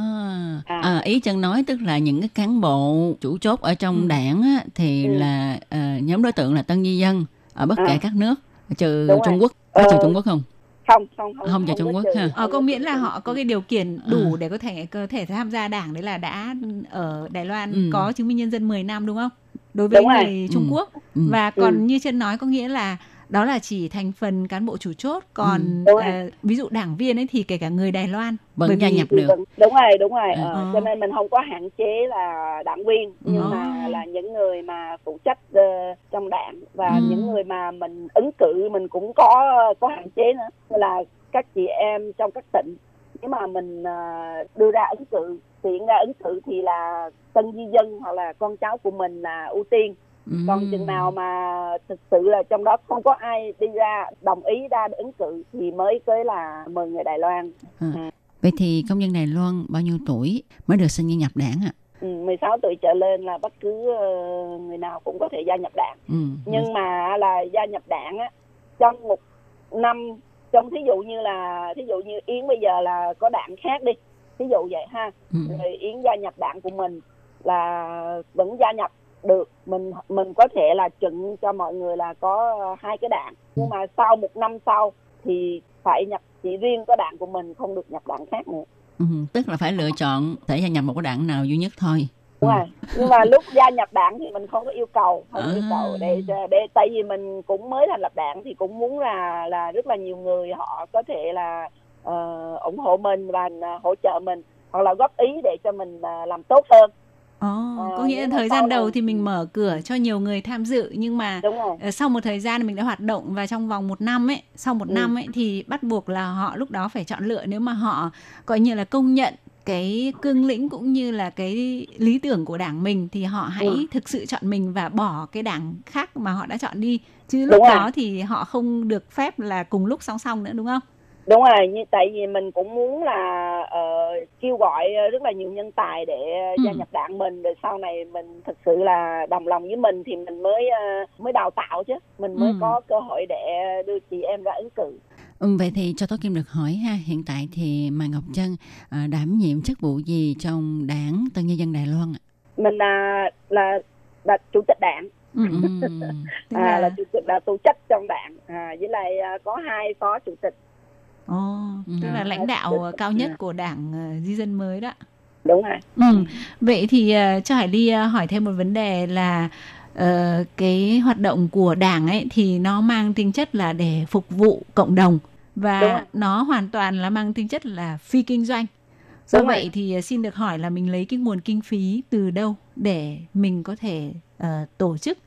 À.
à, ý chân nói tức là những cái cán bộ chủ chốt ở trong
Ừ.
đảng á, thì
Ừ.
là ờ, nhóm đối tượng là tân di dân ở bất
À.
kể các nước trừ
Đúng rồi.
Trung Quốc có trừ
Ờ,
Trung Quốc không?
Không không không
Không cho Trung
có
Quốc ha.
không
Ờ, có miễn là họ có cái điều kiện đủ
À.
để có thể có thể tham gia đảng đấy là đã ở Đài Loan
Ừ.
có chứng minh nhân dân 10 năm đúng không? Đối với
Đúng rồi.
người Trung
Ừ.
Quốc
Ừ.
và còn
Ừ.
như chân nói có nghĩa là đó là chỉ thành phần cán bộ chủ chốt còn
Ừ.
Ờ, ví dụ đảng viên ấy thì kể cả người Đài Loan
Vẫn gia nhập
Thì
được.
đúng rồi đúng rồi
Ừ.
ờ,
Ờ.
cho nên mình không có hạn chế là đảng viên nhưng
Ừ.
mà là những người mà phụ trách ờ, trong đảng và
Ừ.
những người mà mình ứng cử mình cũng có có hạn chế nữa là các chị em trong các tỉnh nếu mà mình ờ, đưa ra ứng cử tiện ra ứng cử thì là tân di dân hoặc là con cháu của mình là ưu tiên
Ừ.
còn chừng nào mà thực sự là trong đó không có ai đi ra đồng ý ra để ứng cử thì mới tới là mời người Đài Loan
Vậy thì công dân Đài Loan bao nhiêu tuổi mới được xin gia nhập đảng ạ?
Ừ, 16 tuổi trở lên là bất cứ ờ, người nào cũng có thể gia nhập đảng
Ừ.
nhưng mà là gia nhập đảng á trong một năm trong thí dụ như là thí dụ như Yến bây giờ là có đảng khác đi thí dụ vậy ha
Ừ.
rồi Yến gia nhập đảng của mình là vẫn gia nhập được mình mình có thể là chừng cho mọi người là có hai cái đảng nhưng mà sau một năm sau thì phải nhập chỉ riêng có đảng của mình không được nhập đảng khác nữa
Ừ. Tức là phải lựa chọn thể gia nhập một cái đảng nào duy nhất thôi.
đúng rồi nhưng mà lúc gia nhập đảng thì mình không có yêu cầu không yêu
À.
cầu để để tại vì mình cũng mới thành lập đảng thì cũng muốn là là rất là nhiều người họ có thể là ờ, ủng hộ mình và ờ, hỗ trợ mình hoặc là góp ý để cho mình ờ, làm tốt hơn
Ồ,
Ờ,
có nghĩa là thời gian đầu
này-
thì mình mở cửa cho nhiều người tham dự nhưng mà
rồi
ờ, sau một thời gian mình đã hoạt động và trong vòng một năm ấy, sau một
Ừ.
năm ấy thì bắt buộc là họ lúc đó phải chọn lựa nếu mà họ coi như là công nhận cái cương lĩnh cũng như là cái lý tưởng của đảng mình thì họ hãy
Ừ.
thực sự chọn mình và bỏ cái đảng khác mà họ đã chọn đi chứ lúc
Đúng rồi.
đó thì họ không được phép là cùng lúc song song nữa đúng không?
Đúng rồi như tại vì mình cũng muốn là ờ, kêu gọi rất là nhiều nhân tài để
Ừ.
gia nhập đảng mình rồi sau này mình thực sự là đồng lòng với mình thì mình mới ờ, mới đào tạo chứ mình mới
Ừ.
có cơ hội để đưa chị em ra ứng cử
Ừ, vậy thì cho tôi Kim được hỏi ha, hiện tại thì Mai Ngọc Trân à, đảm nhiệm chức vụ gì trong đảng Tân Nhân dân Đài Loan ạ?
mình là là là chủ tịch đảng
Ừ.
Tức <laughs>
à,
là-
là chủ tịch là tổ chức trong đảng à, với lại à, có hai phó chủ tịch
Ồ, tức là
Ừ.
lãnh đạo cao nhất của đảng ờ, di dân mới đó.
đúng rồi
Ừ. Vậy thì ờ, cho Hải Ly ờ, hỏi thêm một vấn đề là ờ, cái hoạt động của đảng ấy thì nó mang tính chất là để phục vụ cộng đồng
rồi.
và nó hoàn toàn là mang tính chất là phi kinh doanh. Do
Đúng rồi.
vậy thì ờ, xin được hỏi là mình lấy cái nguồn kinh phí từ đâu để mình có thể ờ, tổ chức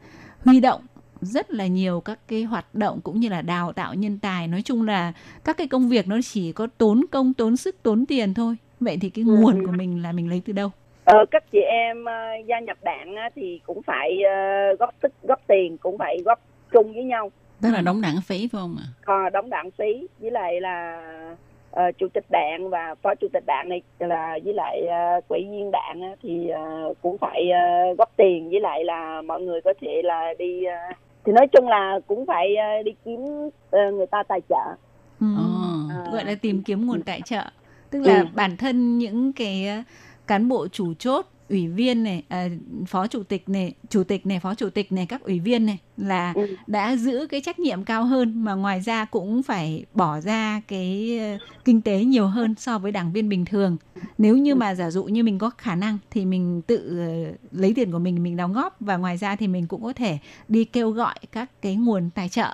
huy động rất là nhiều các cái hoạt động cũng như là đào tạo nhân tài. Nói chung là các cái công việc nó chỉ có tốn công tốn sức tốn tiền thôi. Vậy thì cái
Ừ.
nguồn của mình là mình lấy từ đâu?
Ờ, các chị em ờ, gia nhập đảng á, thì cũng phải ờ, góp sức góp tiền cũng phải góp chung với nhau.
Tức là đóng đảng phí phải không ạ?
Ờ, đóng đảng phí với lại là ờ, chủ tịch đảng và phó chủ tịch đảng này là với lại ờ, quỹ viên đảng á, thì ờ, cũng phải ờ, góp tiền. Với lại là mọi người có thể là đi ờ, thì nói chung là cũng phải ờ, đi kiếm ờ, người ta tài trợ
Ừ.
À.
gọi là tìm kiếm nguồn tài trợ tức là
Ừ.
bản thân những cái ờ, cán bộ chủ chốt ủy viên này à, phó chủ tịch này chủ tịch này phó chủ tịch này các ủy viên này là
Ừ.
đã giữ cái trách nhiệm cao hơn mà ngoài ra cũng phải bỏ ra cái ờ, kinh tế nhiều hơn so với đảng viên bình thường. Nếu như mà giả dụ như mình có khả năng thì mình tự ờ, lấy tiền của mình mình đóng góp và ngoài ra thì mình cũng có thể đi kêu gọi các cái nguồn tài trợ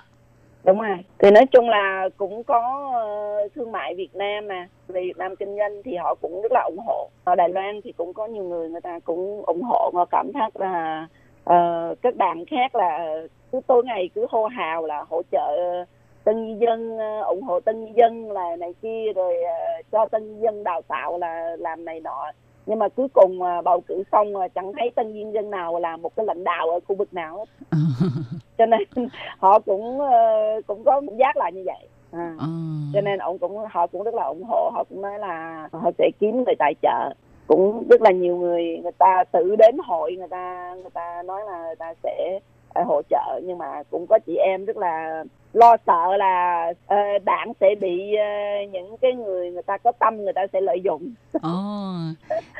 đúng rồi. Thì nói chung là cũng có ờ, thương mại Việt Nam mà. Về Việt Nam kinh doanh thì họ cũng rất là ủng hộ. Ở Đài Loan thì cũng có nhiều người người ta cũng ủng hộ và cảm thấy là uh, các bạn khác là cứ tối ngày cứ hô hào là hỗ trợ tân dân ờ, ủng hộ tân dân là này kia rồi uh, cho tân dân đào tạo là làm này nọ nhưng mà cuối cùng ờ, bầu cử xong chẳng thấy tân di dân nào là một cái lãnh đạo ở khu vực nào hết <laughs> cho nên <laughs> họ cũng ờ, cũng có giác là như vậy à.
Ờ.
cho nên ông cũng họ cũng rất là ủng hộ họ cũng nói là họ sẽ kiếm người tài trợ cũng rất là nhiều người người ta tự đến hội người ta người ta nói là người ta sẽ ờ, hỗ trợ nhưng mà cũng có chị em rất là lo sợ là ờ, đảng sẽ bị ờ, những cái người người ta có tâm người ta sẽ lợi dụng
Ồ,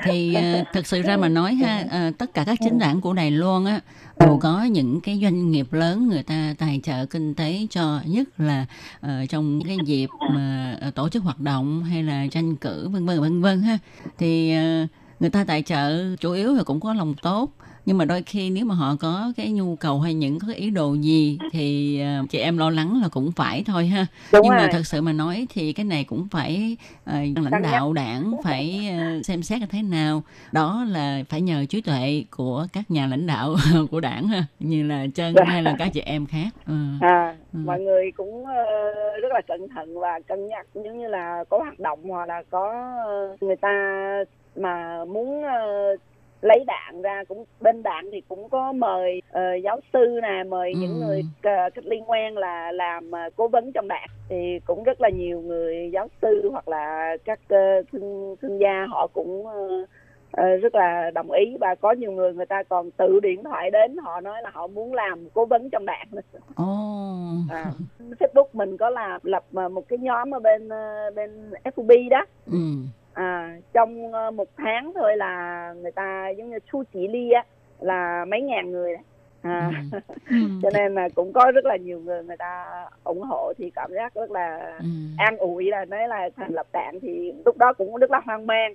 thì ờ, thực sự ra mà nói ha, ờ, tất cả các chính đảng của Đài Loan á đều có những cái doanh nghiệp lớn người ta tài trợ kinh tế cho nhất là ờ, trong cái dịp mà ờ, tổ chức hoạt động hay là tranh cử vân vân vân vân ha. Thì ờ, người ta tài trợ chủ yếu là cũng có lòng tốt nhưng mà đôi khi nếu mà họ có cái nhu cầu hay những cái ý đồ gì thì ờ, chị em lo lắng là cũng phải thôi ha
Đúng
nhưng mà
rồi.
thật sự mà nói thì cái này cũng phải ờ, lãnh đạo đảng phải ờ, xem xét là thế nào đó là phải nhờ trí tuệ của các nhà lãnh đạo <laughs> của đảng ha như là chân hay là các chị em khác ừ.
à
Ừ.
mọi người cũng ờ, rất là cẩn thận và cân nhắc giống như là có hoạt động hoặc là có ờ, người ta mà muốn ờ, lấy đạn ra cũng bên đạn thì cũng có mời ờ, giáo sư nè mời
Ừ.
những người cách liên quan là làm ờ, cố vấn trong đảng thì cũng rất là nhiều người giáo sư hoặc là các ờ, thương thương gia họ cũng ờ, ờ, rất là đồng ý và có nhiều người người ta còn tự điện thoại đến họ nói là họ muốn làm cố vấn trong đảng
Ồ. <laughs>
à, Facebook mình có làm lập một cái nhóm ở bên ờ, bên FB đó
Ừ.
à, trong ờ, một tháng thôi là người ta giống như Chu Chỉ Ly á là mấy ngàn người đấy. à, <laughs>
Ừ.
cho nên là cũng có rất là nhiều người người ta ủng hộ thì cảm giác rất là
Ừ.
an ủi là nói là thành lập đảng thì lúc đó cũng rất là hoang mang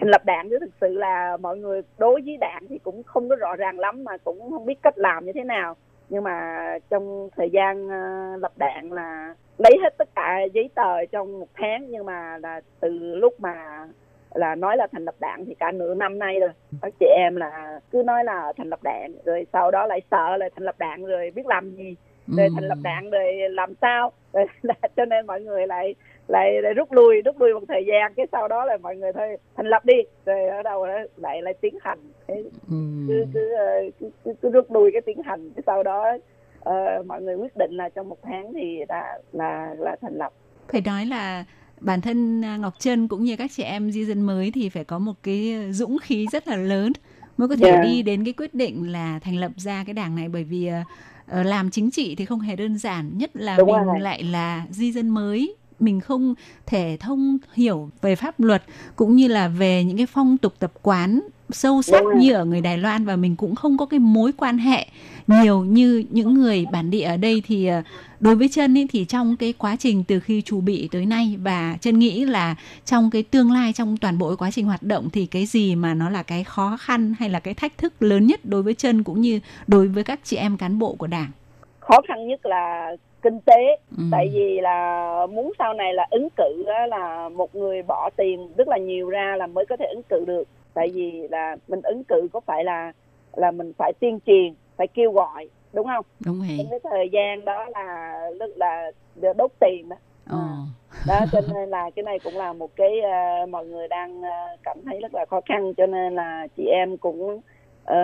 thành lập đảng chứ thực sự là mọi người đối với đảng thì cũng không có rõ ràng lắm mà cũng không biết cách làm như thế nào nhưng mà trong thời gian ờ, lập đảng là lấy hết tất cả giấy tờ trong một tháng nhưng mà là từ lúc mà là nói là thành lập đảng thì cả nửa năm nay rồi. Các chị em là cứ nói là thành lập đảng rồi sau đó lại sợ là thành lập đảng rồi biết làm gì rồi thành lập đảng rồi làm sao. <laughs> Rồi là, cho nên mọi người lại lại, lại rút lui rút lui một thời gian cái sau đó là mọi người thôi thành lập đi. Rồi ở đâu đó lại lại tiến hành.
Ừ.
cứ cứ, ờ, cứ, cứ, cứ rút lui cái tiến hành cái sau đó ờ, mọi người quyết định là trong một tháng thì đã là là thành lập
phải nói là bản thân à, Ngọc Trân cũng như các chị em di dân mới thì phải có một cái dũng khí rất là lớn mới có thể
Dạ.
đi đến cái quyết định là thành lập ra cái đảng này bởi vì ờ, làm chính trị thì không hề đơn giản nhất là
Đúng
mình
rồi.
lại là di dân mới mình không thể thông hiểu về pháp luật cũng như là về những cái phong tục tập quán sâu sắc như ở người Đài Loan và mình cũng không có cái mối quan hệ nhiều như những người bản địa ở đây thì ờ, đối với chân ấy thì trong cái quá trình từ khi chuẩn bị tới nay và chân nghĩ là trong cái tương lai trong toàn bộ quá trình hoạt động thì cái gì mà nó là cái khó khăn hay là cái thách thức lớn nhất đối với chân cũng như đối với các chị em cán bộ của đảng?
Khó khăn nhất là kinh tế.
Ừ.
tại vì là muốn sau này là ứng cử là một người bỏ tiền rất là nhiều ra là mới có thể ứng cử được. Tại vì là mình ứng cử có phải là là mình phải tuyên truyền phải kêu gọi đúng không?
Đúng rồi.
Trong cái thời gian đó là rất là đốt tiền đó.
Ồ.
đó cho nên là cái này cũng là một cái ờ, mọi người đang ờ, cảm thấy rất là khó khăn cho nên là chị em cũng ờ,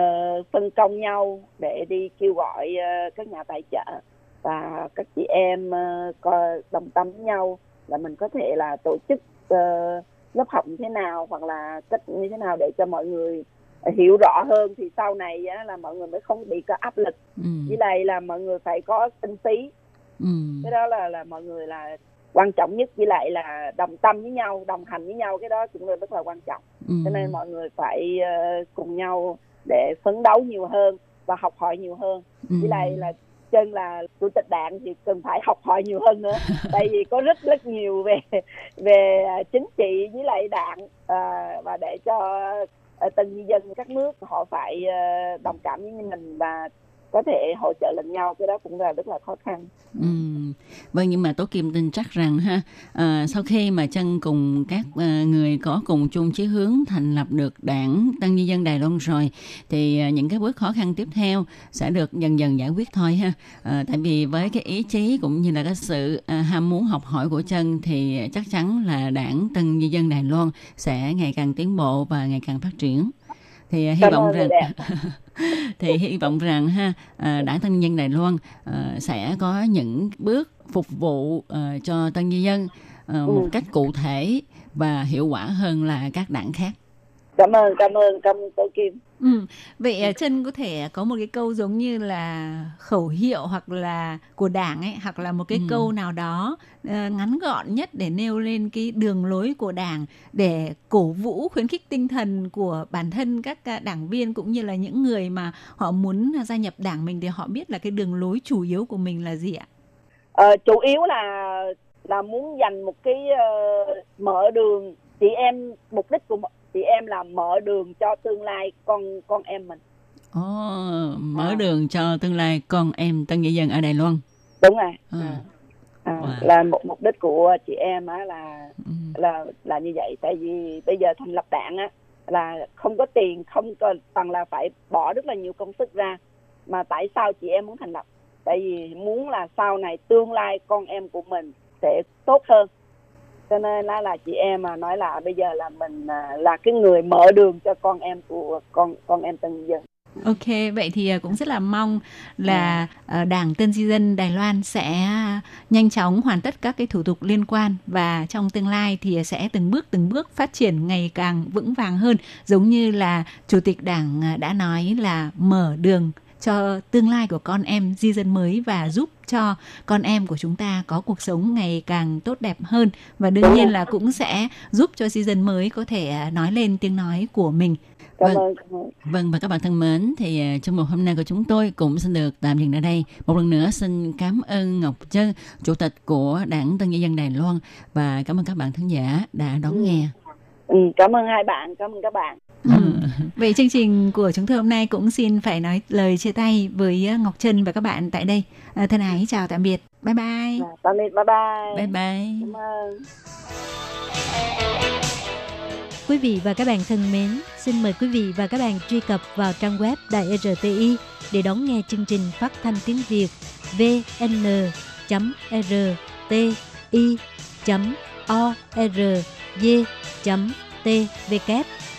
phân công nhau để đi kêu gọi ờ, các nhà tài trợ và các chị em ờ, coi đồng tâm với nhau là mình có thể là tổ chức ờ, lớp học như thế nào hoặc là cách như thế nào để cho mọi người hiểu rõ hơn thì sau này á, là mọi người mới không bị có áp lực
Ừ.
với lại là mọi người phải có kinh phí
Ừ.
cái đó là là mọi người là quan trọng nhất với lại là đồng tâm với nhau đồng hành với nhau cái đó cũng là rất là quan trọng
Ừ.
cho nên mọi người phải ờ, cùng nhau để phấn đấu nhiều hơn và học hỏi nhiều hơn
Ừ.
với lại là chân là chủ tịch đảng thì cần phải học hỏi nhiều hơn nữa <laughs> tại vì có rất rất nhiều về về à, chính trị với lại đảng à, và để cho Ờ, từng dân các nước họ phải ờ, đồng cảm với mình và có thể hỗ trợ lẫn nhau cái đó cũng là rất là khó khăn.
Ừ. Vâng nhưng mà Tố Kim tin chắc rằng ha à, sau khi mà chân cùng các à, người có cùng chung chí hướng thành lập được đảng Tăng Nhân dân Đài Loan rồi thì à, những cái bước khó khăn tiếp theo sẽ được dần dần giải quyết thôi ha. À, tại vì với cái ý chí cũng như là cái sự à, ham muốn học hỏi của chân thì chắc chắn là đảng Tân Nhân dân Đài Loan sẽ ngày càng tiến bộ và ngày càng phát triển thì à, hy
Cảm
vọng rằng <laughs> thì hy vọng rằng ha à, đảng Tân Nhân dân Đài Loan à, sẽ có những bước phục vụ cho tân nhân dân à, một
Ừ.
cách cụ thể và hiệu quả hơn là các đảng khác.
cảm ơn cảm ơn cảm ơn tô kim
Ừ. Vậy à, Trân có thể có một cái câu giống như là khẩu hiệu hoặc là của đảng ấy hoặc là một cái
Ừ.
câu nào đó ờ, ngắn gọn nhất để nêu lên cái đường lối của đảng để cổ vũ khuyến khích tinh thần của bản thân các à, đảng viên cũng như là những người mà họ muốn gia nhập đảng mình để họ biết là cái đường lối chủ yếu của mình là gì ạ?
Ờ, chủ yếu là là muốn dành một cái ờ, mở đường chị em mục đích của chị em là mở đường cho tương lai con con em mình
Ồ, mở đường cho tương lai con em tân nhân dân ở Đài Loan.
đúng rồi
À.
à,
Wow.
là một mục đích của chị em á là
Ừ.
là là như vậy tại vì bây giờ thành lập đảng á là không có tiền không có bằng là phải bỏ rất là nhiều công sức ra mà tại sao chị em muốn thành lập tại vì muốn là sau này tương lai con em của mình sẽ tốt hơn cho nên là, là chị em mà nói là bây giờ là mình à, là cái người mở đường cho con em của con con em tân dân
Ok, vậy thì à, cũng rất là mong là ờ, Đảng Tân Di Dân Đài Loan sẽ nhanh chóng hoàn tất các cái thủ tục liên quan và trong tương lai thì sẽ từng bước từng bước phát triển ngày càng vững vàng hơn giống như là Chủ tịch Đảng à, đã nói là mở đường cho tương lai của con em di dân mới và giúp cho con em của chúng ta có cuộc sống ngày càng tốt đẹp hơn. Và đương nhiên là cũng sẽ giúp cho dân mới có thể à, nói lên tiếng nói của mình.
Cảm
Vâng.
ơn
Vâng và các bạn thân mến thì à, trong một hôm nay của chúng tôi cũng xin được tạm dừng ở đây. Một lần nữa xin cảm ơn Ngọc Trân, Chủ tịch của Đảng Tân Nhân dân Đài Loan. Và cảm ơn các bạn khán giả đã đón nghe.
ừ, cảm ơn hai bạn cảm ơn các bạn
Ừ. Vậy chương trình của chúng tôi hôm nay cũng xin phải nói lời chia tay với ờ, Ngọc Trân và các bạn tại đây. À, thân ái chào tạm biệt. Bye bye.
À, tạm biệt bye bye
Bye bye.
cảm ơn
Quý vị và các bạn thân mến, xin mời quý vị và các bạn truy cập vào trang web Đài RTI để đón nghe chương trình phát thanh tiếng Việt vn.rti.org.tvk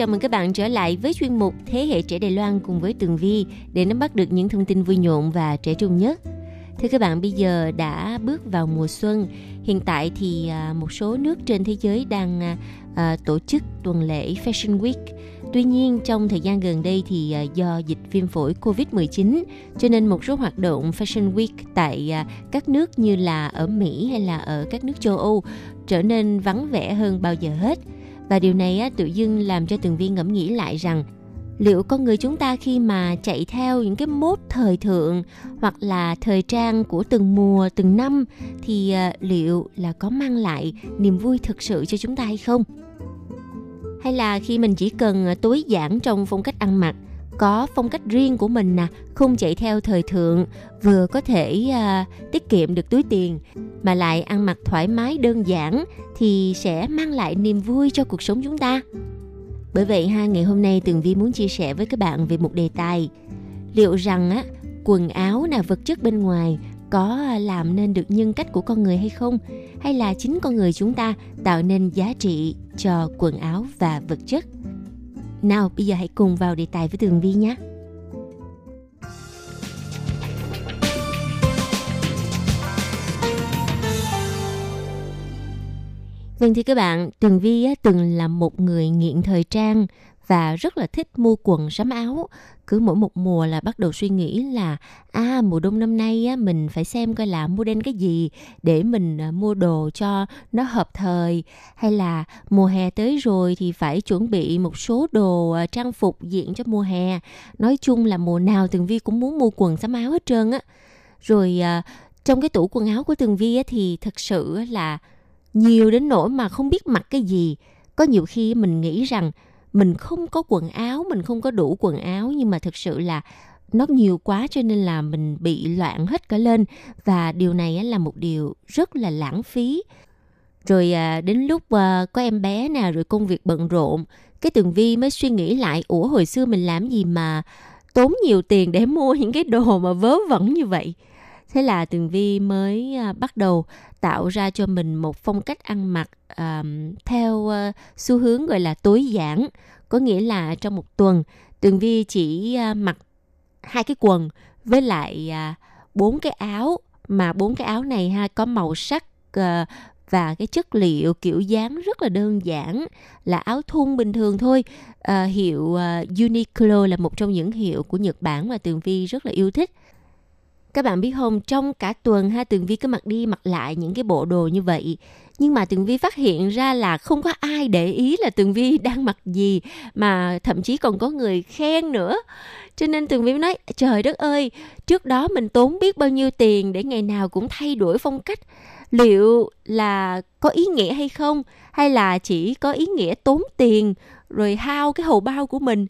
Chào mừng các bạn trở lại với chuyên mục Thế hệ trẻ Đài Loan cùng với Tường Vi để nắm bắt được những thông tin vui nhộn và trẻ trung nhất. Thưa các bạn, bây giờ đã bước vào mùa xuân. Hiện tại thì à, một số nước trên thế giới đang à, à, tổ chức tuần lễ Fashion Week. Tuy nhiên, trong thời gian gần đây thì do dịch viêm phổi COVID-19, cho nên một số hoạt động Fashion Week tại các nước như là ở Mỹ hay là ở các nước châu Âu trở nên vắng vẻ hơn bao giờ hết. Và điều này á, tự dưng làm cho Tường Vi ngẫm nghĩ lại rằng liệu con người chúng ta khi mà chạy theo những cái mốt thời thượng hoặc là thời trang của từng mùa từng năm thì à, liệu là có mang lại niềm vui thực sự cho chúng ta hay không? Hay là khi mình chỉ cần à, tối giản trong phong cách ăn mặc có phong cách riêng của mình nè không chạy theo thời thượng vừa có thể à, tiết kiệm được túi tiền mà lại ăn mặc thoải mái đơn giản thì sẽ mang lại niềm vui cho cuộc sống chúng ta. Bởi vậy ha ngày hôm nay Tường Vi muốn chia sẻ với các bạn về một đề tài. Liệu rằng á quần áo là vật chất bên ngoài có à, làm nên được nhân cách của con người hay không? Hay là chính con người chúng ta tạo nên giá trị cho quần áo và vật chất? Nào bây giờ hãy cùng vào đề tài với Tường Vi nhé. Vâng thưa các bạn, Tường Vi á, từng là một người nghiện thời trang và rất là thích mua quần sắm áo. Cứ mỗi một mùa là bắt đầu suy nghĩ là à mùa đông năm nay á, mình phải xem coi là mua đen cái gì để mình à, mua đồ cho nó hợp thời hay là mùa hè tới rồi thì phải chuẩn bị một số đồ à, trang phục diện cho mùa hè. Nói chung là mùa nào Tường Vi cũng muốn mua quần sắm áo hết trơn á. Rồi à, trong cái tủ quần áo của Tường Vi á, thì thật sự là nhiều đến nỗi mà không biết mặc cái gì có nhiều khi mình nghĩ rằng mình không có quần áo, mình không có đủ quần áo, nhưng mà thực sự là nó nhiều quá cho nên là mình bị loạn hết cả lên. Và điều này là một điều rất là lãng phí. Rồi à, đến lúc à, có em bé nè, rồi công việc bận rộn, cái tường vi mới suy nghĩ lại, ủa, hồi xưa mình làm gì mà tốn nhiều tiền để mua những cái đồ mà vớ vẩn như vậy? Thế là tường vi mới à, bắt đầu tạo ra cho mình một phong cách ăn mặc à, theo uh, xu hướng gọi là tối giản có nghĩa là trong một tuần tường vi chỉ uh, mặc hai cái quần với lại à, bốn uh, cái áo mà bốn cái áo này ha có màu sắc uh, và cái chất liệu kiểu dáng rất là đơn giản là áo thun bình thường thôi. À, hiệu uh, Uniqlo là một trong những hiệu của Nhật Bản mà Tường Vi rất là yêu thích các bạn biết không trong cả tuần ha tường vi cứ mặc đi mặc lại những cái bộ đồ như vậy. Nhưng mà tường vi phát hiện ra là không có ai để ý là tường vi <laughs> đang mặc gì mà thậm chí còn có người khen nữa. Cho nên tường vi nói trời đất ơi trước đó mình tốn biết bao nhiêu tiền để ngày nào cũng thay đổi phong cách. Liệu là có ý nghĩa hay không? Hay là chỉ có ý nghĩa tốn tiền rồi hao cái hầu bao của mình?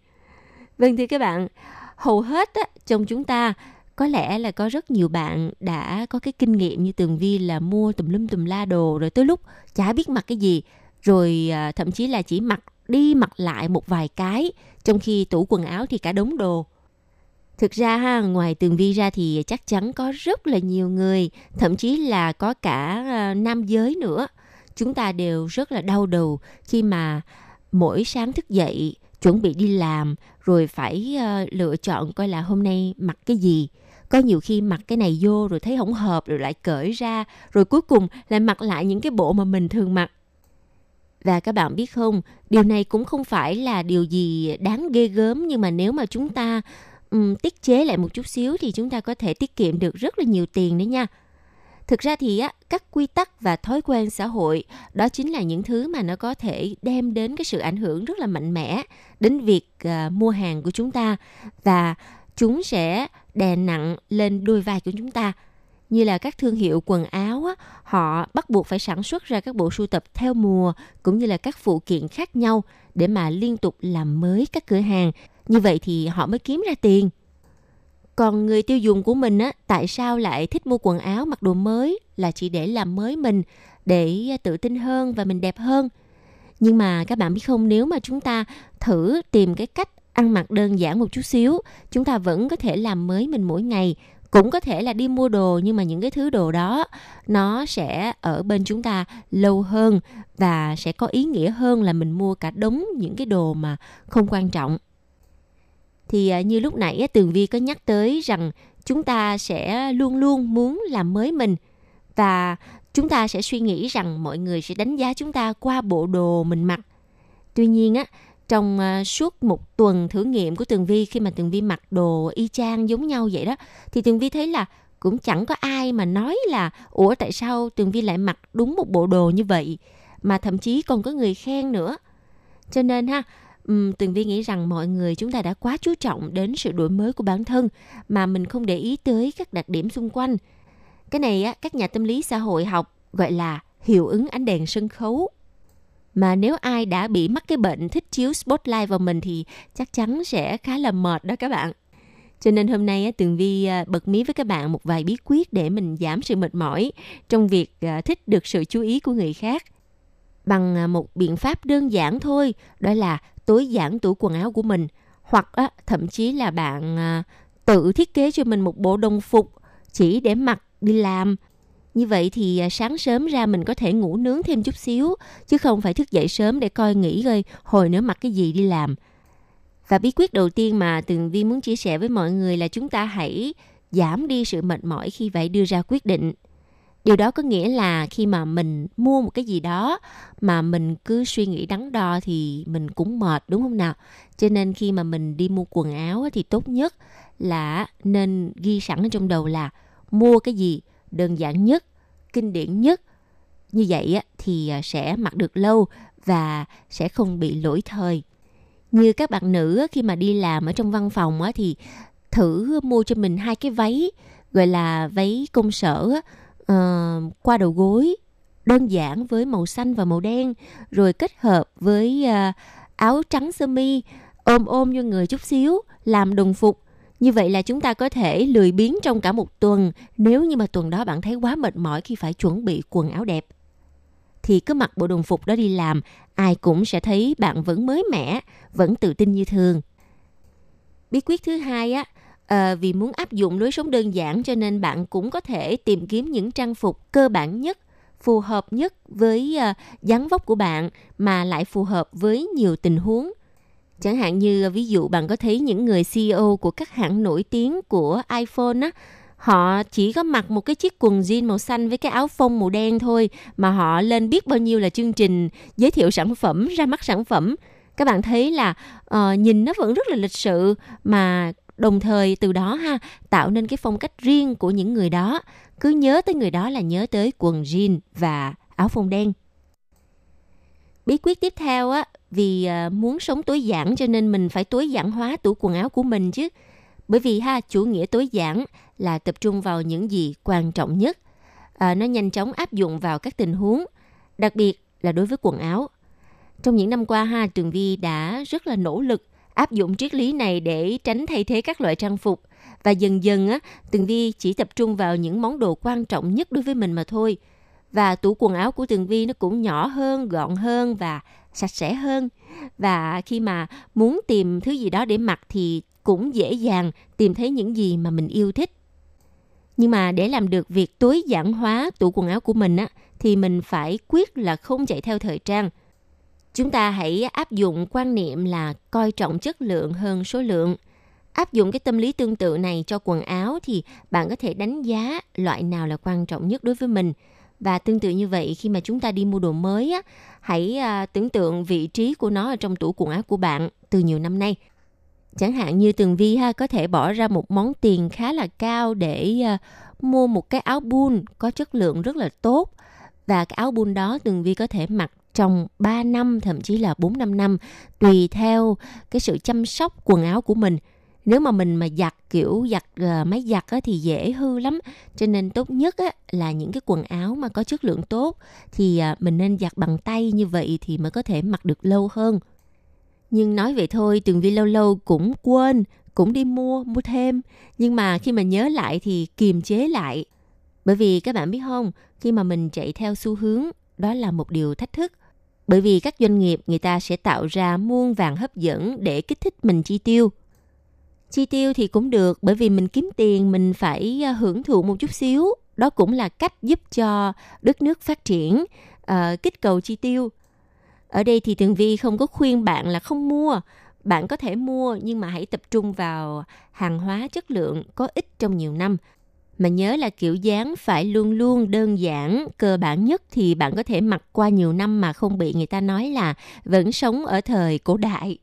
Vâng thưa các bạn hầu hết á, trong chúng ta có lẽ là có rất nhiều bạn đã có cái kinh nghiệm như tường vi là mua tùm lum tùm la đồ rồi tới lúc chả biết mặc cái gì rồi à, thậm chí là chỉ mặc đi mặc lại một vài cái trong khi tủ quần áo thì cả đống đồ. Thực ra ha ngoài tường vi ra thì chắc chắn có rất là nhiều người thậm chí là có cả à, nam giới nữa. Chúng ta đều rất là đau đầu khi mà mỗi sáng thức dậy chuẩn bị đi làm rồi phải uh, lựa chọn coi là hôm nay mặc cái gì có nhiều khi mặc cái này vô rồi thấy không hợp rồi lại cởi ra rồi cuối cùng lại mặc lại những cái bộ mà mình thường mặc. Và các bạn biết không điều này cũng không phải là điều gì đáng ghê gớm nhưng mà nếu mà chúng ta um, tiết chế lại một chút xíu thì chúng ta có thể tiết kiệm được rất là nhiều tiền đấy nha. Thực ra thì á, các quy tắc và thói quen xã hội đó chính là những thứ mà nó có thể đem đến cái sự ảnh hưởng rất là mạnh mẽ đến việc uh, mua hàng của chúng ta. Và chúng sẽ đè nặng lên đôi vai của chúng ta. Như là các thương hiệu quần áo á, họ bắt buộc phải sản xuất ra các bộ sưu tập theo mùa cũng như là các phụ kiện khác nhau để mà liên tục làm mới các cửa hàng. Như vậy thì họ mới kiếm ra tiền. Còn người tiêu dùng của mình á tại sao lại thích mua quần áo mặc đồ mới? Là chỉ để làm mới mình để à, tự tin hơn và mình đẹp hơn. Nhưng mà các bạn biết không nếu mà chúng ta thử tìm cái cách ăn mặc đơn giản một chút xíu. Chúng ta vẫn có thể làm mới mình mỗi ngày, cũng có thể là đi mua đồ, nhưng mà những cái thứ đồ đó, nó sẽ ở bên chúng ta lâu hơn và sẽ có ý nghĩa hơn là mình mua cả đống những cái đồ mà không quan trọng. Thì à, như lúc nãy tường vi có nhắc tới rằng chúng ta sẽ luôn luôn muốn làm mới mình và chúng ta sẽ suy nghĩ rằng mọi người sẽ đánh giá chúng ta qua bộ đồ mình mặc. Tuy nhiên á trong uh, suốt một tuần thử nghiệm của Tường Vi khi mà Tường Vi mặc đồ y chang giống nhau vậy đó thì Tường Vi thấy là cũng chẳng có ai mà nói là ủa tại sao Tường Vi lại mặc đúng một bộ đồ như vậy? Mà thậm chí còn có người khen nữa. Cho nên ha um, Tường Vi nghĩ rằng mọi người chúng ta đã quá chú trọng đến sự đổi mới của bản thân mà mình không để ý tới các đặc điểm xung quanh. Cái này á các nhà tâm lý xã hội học gọi là hiệu ứng ánh đèn sân khấu mà nếu ai đã bị mắc cái bệnh thích chiếu spotlight vào mình thì chắc chắn sẽ khá là mệt đó các bạn cho nên hôm nay Tường Vi à, bật mí với các bạn một vài bí quyết để mình giảm sự mệt mỏi trong việc à, thích được sự chú ý của người khác. Bằng à, một biện pháp đơn giản thôi, đó là tối giản tủ quần áo của mình. Hoặc thậm chí là bạn tự thiết kế cho mình một bộ đồng phục chỉ để mặc đi làm như vậy thì à, sáng sớm ra mình có thể ngủ nướng thêm chút xíu, chứ không phải thức dậy sớm để coi nghĩ coi hồi nữa mặc cái gì đi làm. Và bí quyết đầu tiên mà Tường Vi muốn chia sẻ với mọi người là chúng ta hãy giảm đi sự mệt mỏi khi phải đưa ra quyết định. Điều đó có nghĩa là khi mà mình mua một cái gì đó mà mình cứ suy nghĩ đắn đo thì mình cũng mệt đúng không nào? Cho nên khi mà mình đi mua quần áo thì tốt nhất là nên ghi sẵn ở trong đầu là mua cái gì đơn giản nhất, kinh điển nhất. Như vậy thì à, sẽ mặc được lâu và sẽ không bị lỗi thời. Như các bạn nữ khi mà đi làm ở trong văn phòng thì thử mua cho mình hai cái váy gọi là váy công sở uh, qua đầu gối đơn giản với màu xanh và màu đen rồi kết hợp với uh, áo trắng sơ mi ôm ôm cho người chút xíu làm đồng phục như vậy là chúng ta có thể lười biếng trong cả một tuần nếu như mà tuần đó bạn thấy quá mệt mỏi khi phải chuẩn bị quần áo đẹp. Thì cứ mặc bộ đồng phục đó đi làm, ai cũng sẽ thấy bạn vẫn mới mẻ, vẫn tự tin như thường. Bí quyết thứ hai á, à, vì muốn áp dụng lối sống đơn giản cho nên bạn cũng có thể tìm kiếm những trang phục cơ bản nhất, phù hợp nhất với uh, dáng vóc của bạn mà lại phù hợp với nhiều tình huống Chẳng hạn như ví dụ bạn có thấy những người CEO của các hãng nổi tiếng của iPhone á, họ chỉ có mặc một cái chiếc quần jean màu xanh với cái áo phông màu đen thôi mà họ lên biết bao nhiêu là chương trình giới thiệu sản phẩm, ra mắt sản phẩm. Các bạn thấy là uh, nhìn nó vẫn rất là lịch sự mà đồng thời từ đó ha tạo nên cái phong cách riêng của những người đó. Cứ nhớ tới người đó là nhớ tới quần jean và áo phông đen. Bí quyết tiếp theo á vì à, muốn sống tối giản cho nên mình phải tối giản hóa tủ quần áo của mình chứ. Bởi vì ha, chủ nghĩa tối giản là tập trung vào những gì quan trọng nhất. À, nó nhanh chóng áp dụng vào các tình huống, đặc biệt là đối với quần áo. Trong những năm qua ha, Tường Vi đã rất là nỗ lực áp dụng triết lý này để tránh thay thế các loại trang phục và dần dần á, Tường Vi chỉ tập trung vào những món đồ quan trọng nhất đối với mình mà thôi. Và tủ quần áo của Tường Vi nó cũng nhỏ hơn, gọn hơn và sạch sẽ hơn. Và khi mà muốn tìm thứ gì đó để mặc thì cũng dễ dàng tìm thấy những gì mà mình yêu thích. Nhưng mà để làm được việc tối giản hóa tủ quần áo của mình á thì mình phải quyết là không chạy theo thời trang. Chúng ta hãy áp dụng quan niệm là coi trọng chất lượng hơn số lượng. Áp dụng cái tâm lý tương tự này cho quần áo thì bạn có thể đánh giá loại nào là quan trọng nhất đối với mình và tương tự như vậy khi mà chúng ta đi mua đồ mới á, hãy à, tưởng tượng vị trí của nó ở trong tủ quần áo của bạn từ nhiều năm nay. Chẳng hạn như Tường Vi ha có thể bỏ ra một món tiền khá là cao để à, mua một cái áo bun có chất lượng rất là tốt và cái áo bun đó Tường Vi có thể mặc trong 3 năm thậm chí là 4 5 năm tùy theo cái sự chăm sóc quần áo của mình. Nếu mà mình mà giặt kiểu giặt uh, máy giặt á, thì dễ hư lắm. Cho nên tốt nhất á, là những cái quần áo mà có chất lượng tốt thì uh, mình nên giặt bằng tay như vậy thì mới có thể mặc được lâu hơn. Nhưng nói vậy thôi, Tường Vi lâu lâu cũng quên, cũng đi mua, mua thêm. Nhưng mà khi mà nhớ lại thì kiềm chế lại. Bởi vì các bạn biết không, khi mà mình chạy theo xu hướng, đó là một điều thách thức. Bởi vì các doanh nghiệp người ta sẽ tạo ra muôn vàng hấp dẫn để kích thích mình chi tiêu. Chi tiêu thì cũng được bởi vì mình kiếm tiền mình phải à, hưởng thụ một chút xíu. Đó cũng là cách giúp cho đất nước phát triển, uh, kích cầu chi tiêu. Ở đây thì Tường Vi không có khuyên bạn là không mua. Bạn có thể mua nhưng mà hãy tập trung vào hàng hóa chất lượng có ích trong nhiều năm mà nhớ là kiểu dáng phải luôn luôn đơn giản cơ bản nhất thì bạn có thể mặc qua nhiều năm mà không bị người ta nói là vẫn sống ở thời cổ đại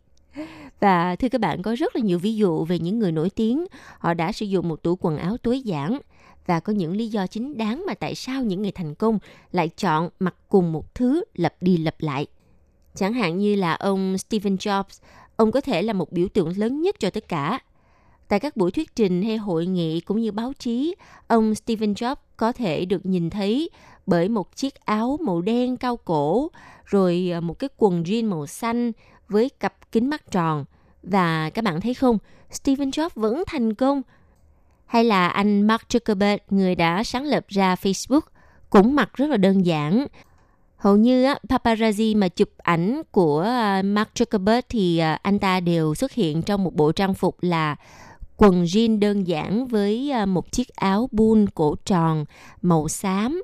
và thưa các bạn có rất là nhiều ví dụ về những người nổi tiếng. Họ đã sử dụng một tủ quần áo tối giản. Và có những lý do chính đáng mà tại sao những người thành công lại chọn mặc cùng một thứ lặp đi lặp lại. Chẳng hạn như là ông Stephen Jobs ông có thể là một biểu tượng lớn nhất cho tất cả. Tại các buổi thuyết trình hay hội nghị cũng như báo chí, ông Stephen Jobs có thể được nhìn thấy bởi một chiếc áo màu đen cao cổ, rồi à, một cái quần jean màu xanh với cặp kính mắt tròn. Và các bạn thấy không, steven Jobs vẫn thành công. Hay là anh Mark Zuckerberg, người đã sáng lập ra Facebook, cũng mặc rất là đơn giản. Hầu như á, paparazzi mà chụp ảnh của à, Mark Zuckerberg thì à, anh ta đều xuất hiện trong một bộ trang phục là quần jean đơn giản với à, một chiếc áo bun cổ tròn màu xám.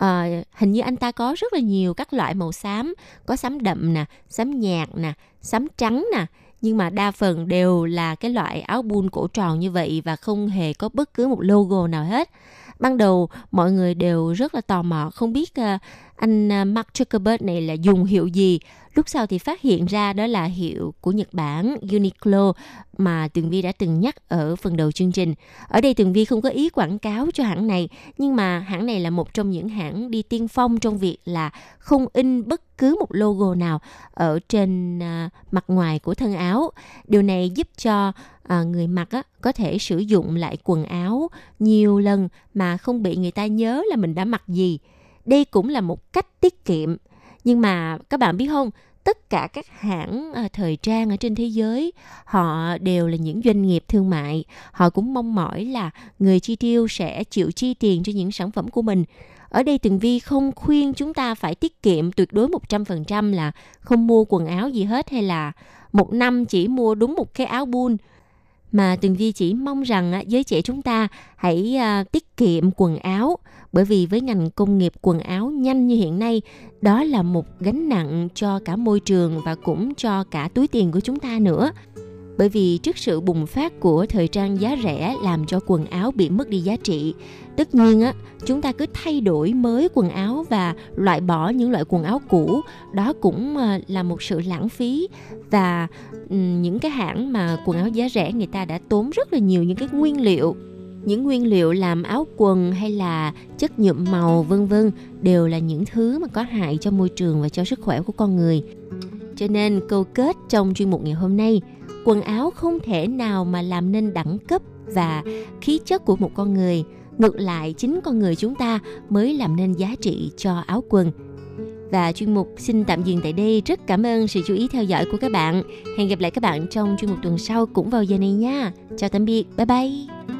À, hình như anh ta có rất là nhiều các loại màu xám, có xám đậm nè, xám nhạt nè, xám trắng nè, nhưng mà đa phần đều là cái loại áo bun cổ tròn như vậy và không hề có bất cứ một logo nào hết. Ban đầu mọi người đều rất là tò mò không biết uh, anh à, Mark Zuckerberg này là dùng hiệu gì Lúc sau thì phát hiện ra đó là hiệu của Nhật Bản Uniqlo mà Tường Vi đã từng nhắc ở phần đầu chương trình. Ở đây Tường Vi không có ý quảng cáo cho hãng này, nhưng mà hãng này là một trong những hãng đi tiên phong trong việc là không in bất cứ một logo nào ở trên à, mặt ngoài của thân áo. Điều này giúp cho à, người mặc á, có thể sử dụng lại quần áo nhiều lần mà không bị người ta nhớ là mình đã mặc gì. Đây cũng là một cách tiết kiệm. Nhưng mà các bạn biết không, tất cả các hãng ờ, thời trang ở trên thế giới, họ đều là những doanh nghiệp thương mại. Họ cũng mong mỏi là người chi tiêu sẽ chịu chi tiền cho những sản phẩm của mình. Ở đây Tường Vi không khuyên chúng ta phải tiết kiệm tuyệt đối 100% là không mua quần áo gì hết hay là một năm chỉ mua đúng một cái áo bun mà Tường Vi chỉ mong rằng giới trẻ chúng ta hãy ờ, tiết kiệm quần áo bởi vì với ngành công nghiệp quần áo nhanh như hiện nay, đó là một gánh nặng cho cả môi trường và cũng cho cả túi tiền của chúng ta nữa. Bởi vì trước sự bùng phát của thời trang giá rẻ làm cho quần áo bị mất đi giá trị, tất nhiên á, chúng ta cứ thay đổi mới quần áo và loại bỏ những loại quần áo cũ. Đó cũng à, là một sự lãng phí và những cái hãng mà quần áo giá rẻ người ta đã tốn rất là nhiều những cái nguyên liệu những nguyên liệu làm áo quần hay là chất nhuộm màu vân vân đều là những thứ mà có hại cho môi trường và cho sức khỏe của con người. Cho nên câu kết trong chuyên mục ngày hôm nay, quần áo không thể nào mà làm nên đẳng cấp và khí chất của một con người. Ngược lại, chính con người chúng ta mới làm nên giá trị cho áo quần. Và chuyên mục xin tạm dừng tại đây. Rất cảm ơn sự chú ý theo dõi của các bạn. Hẹn gặp lại các bạn trong chuyên mục tuần sau cũng vào giờ này nha. Chào tạm biệt. Bye bye.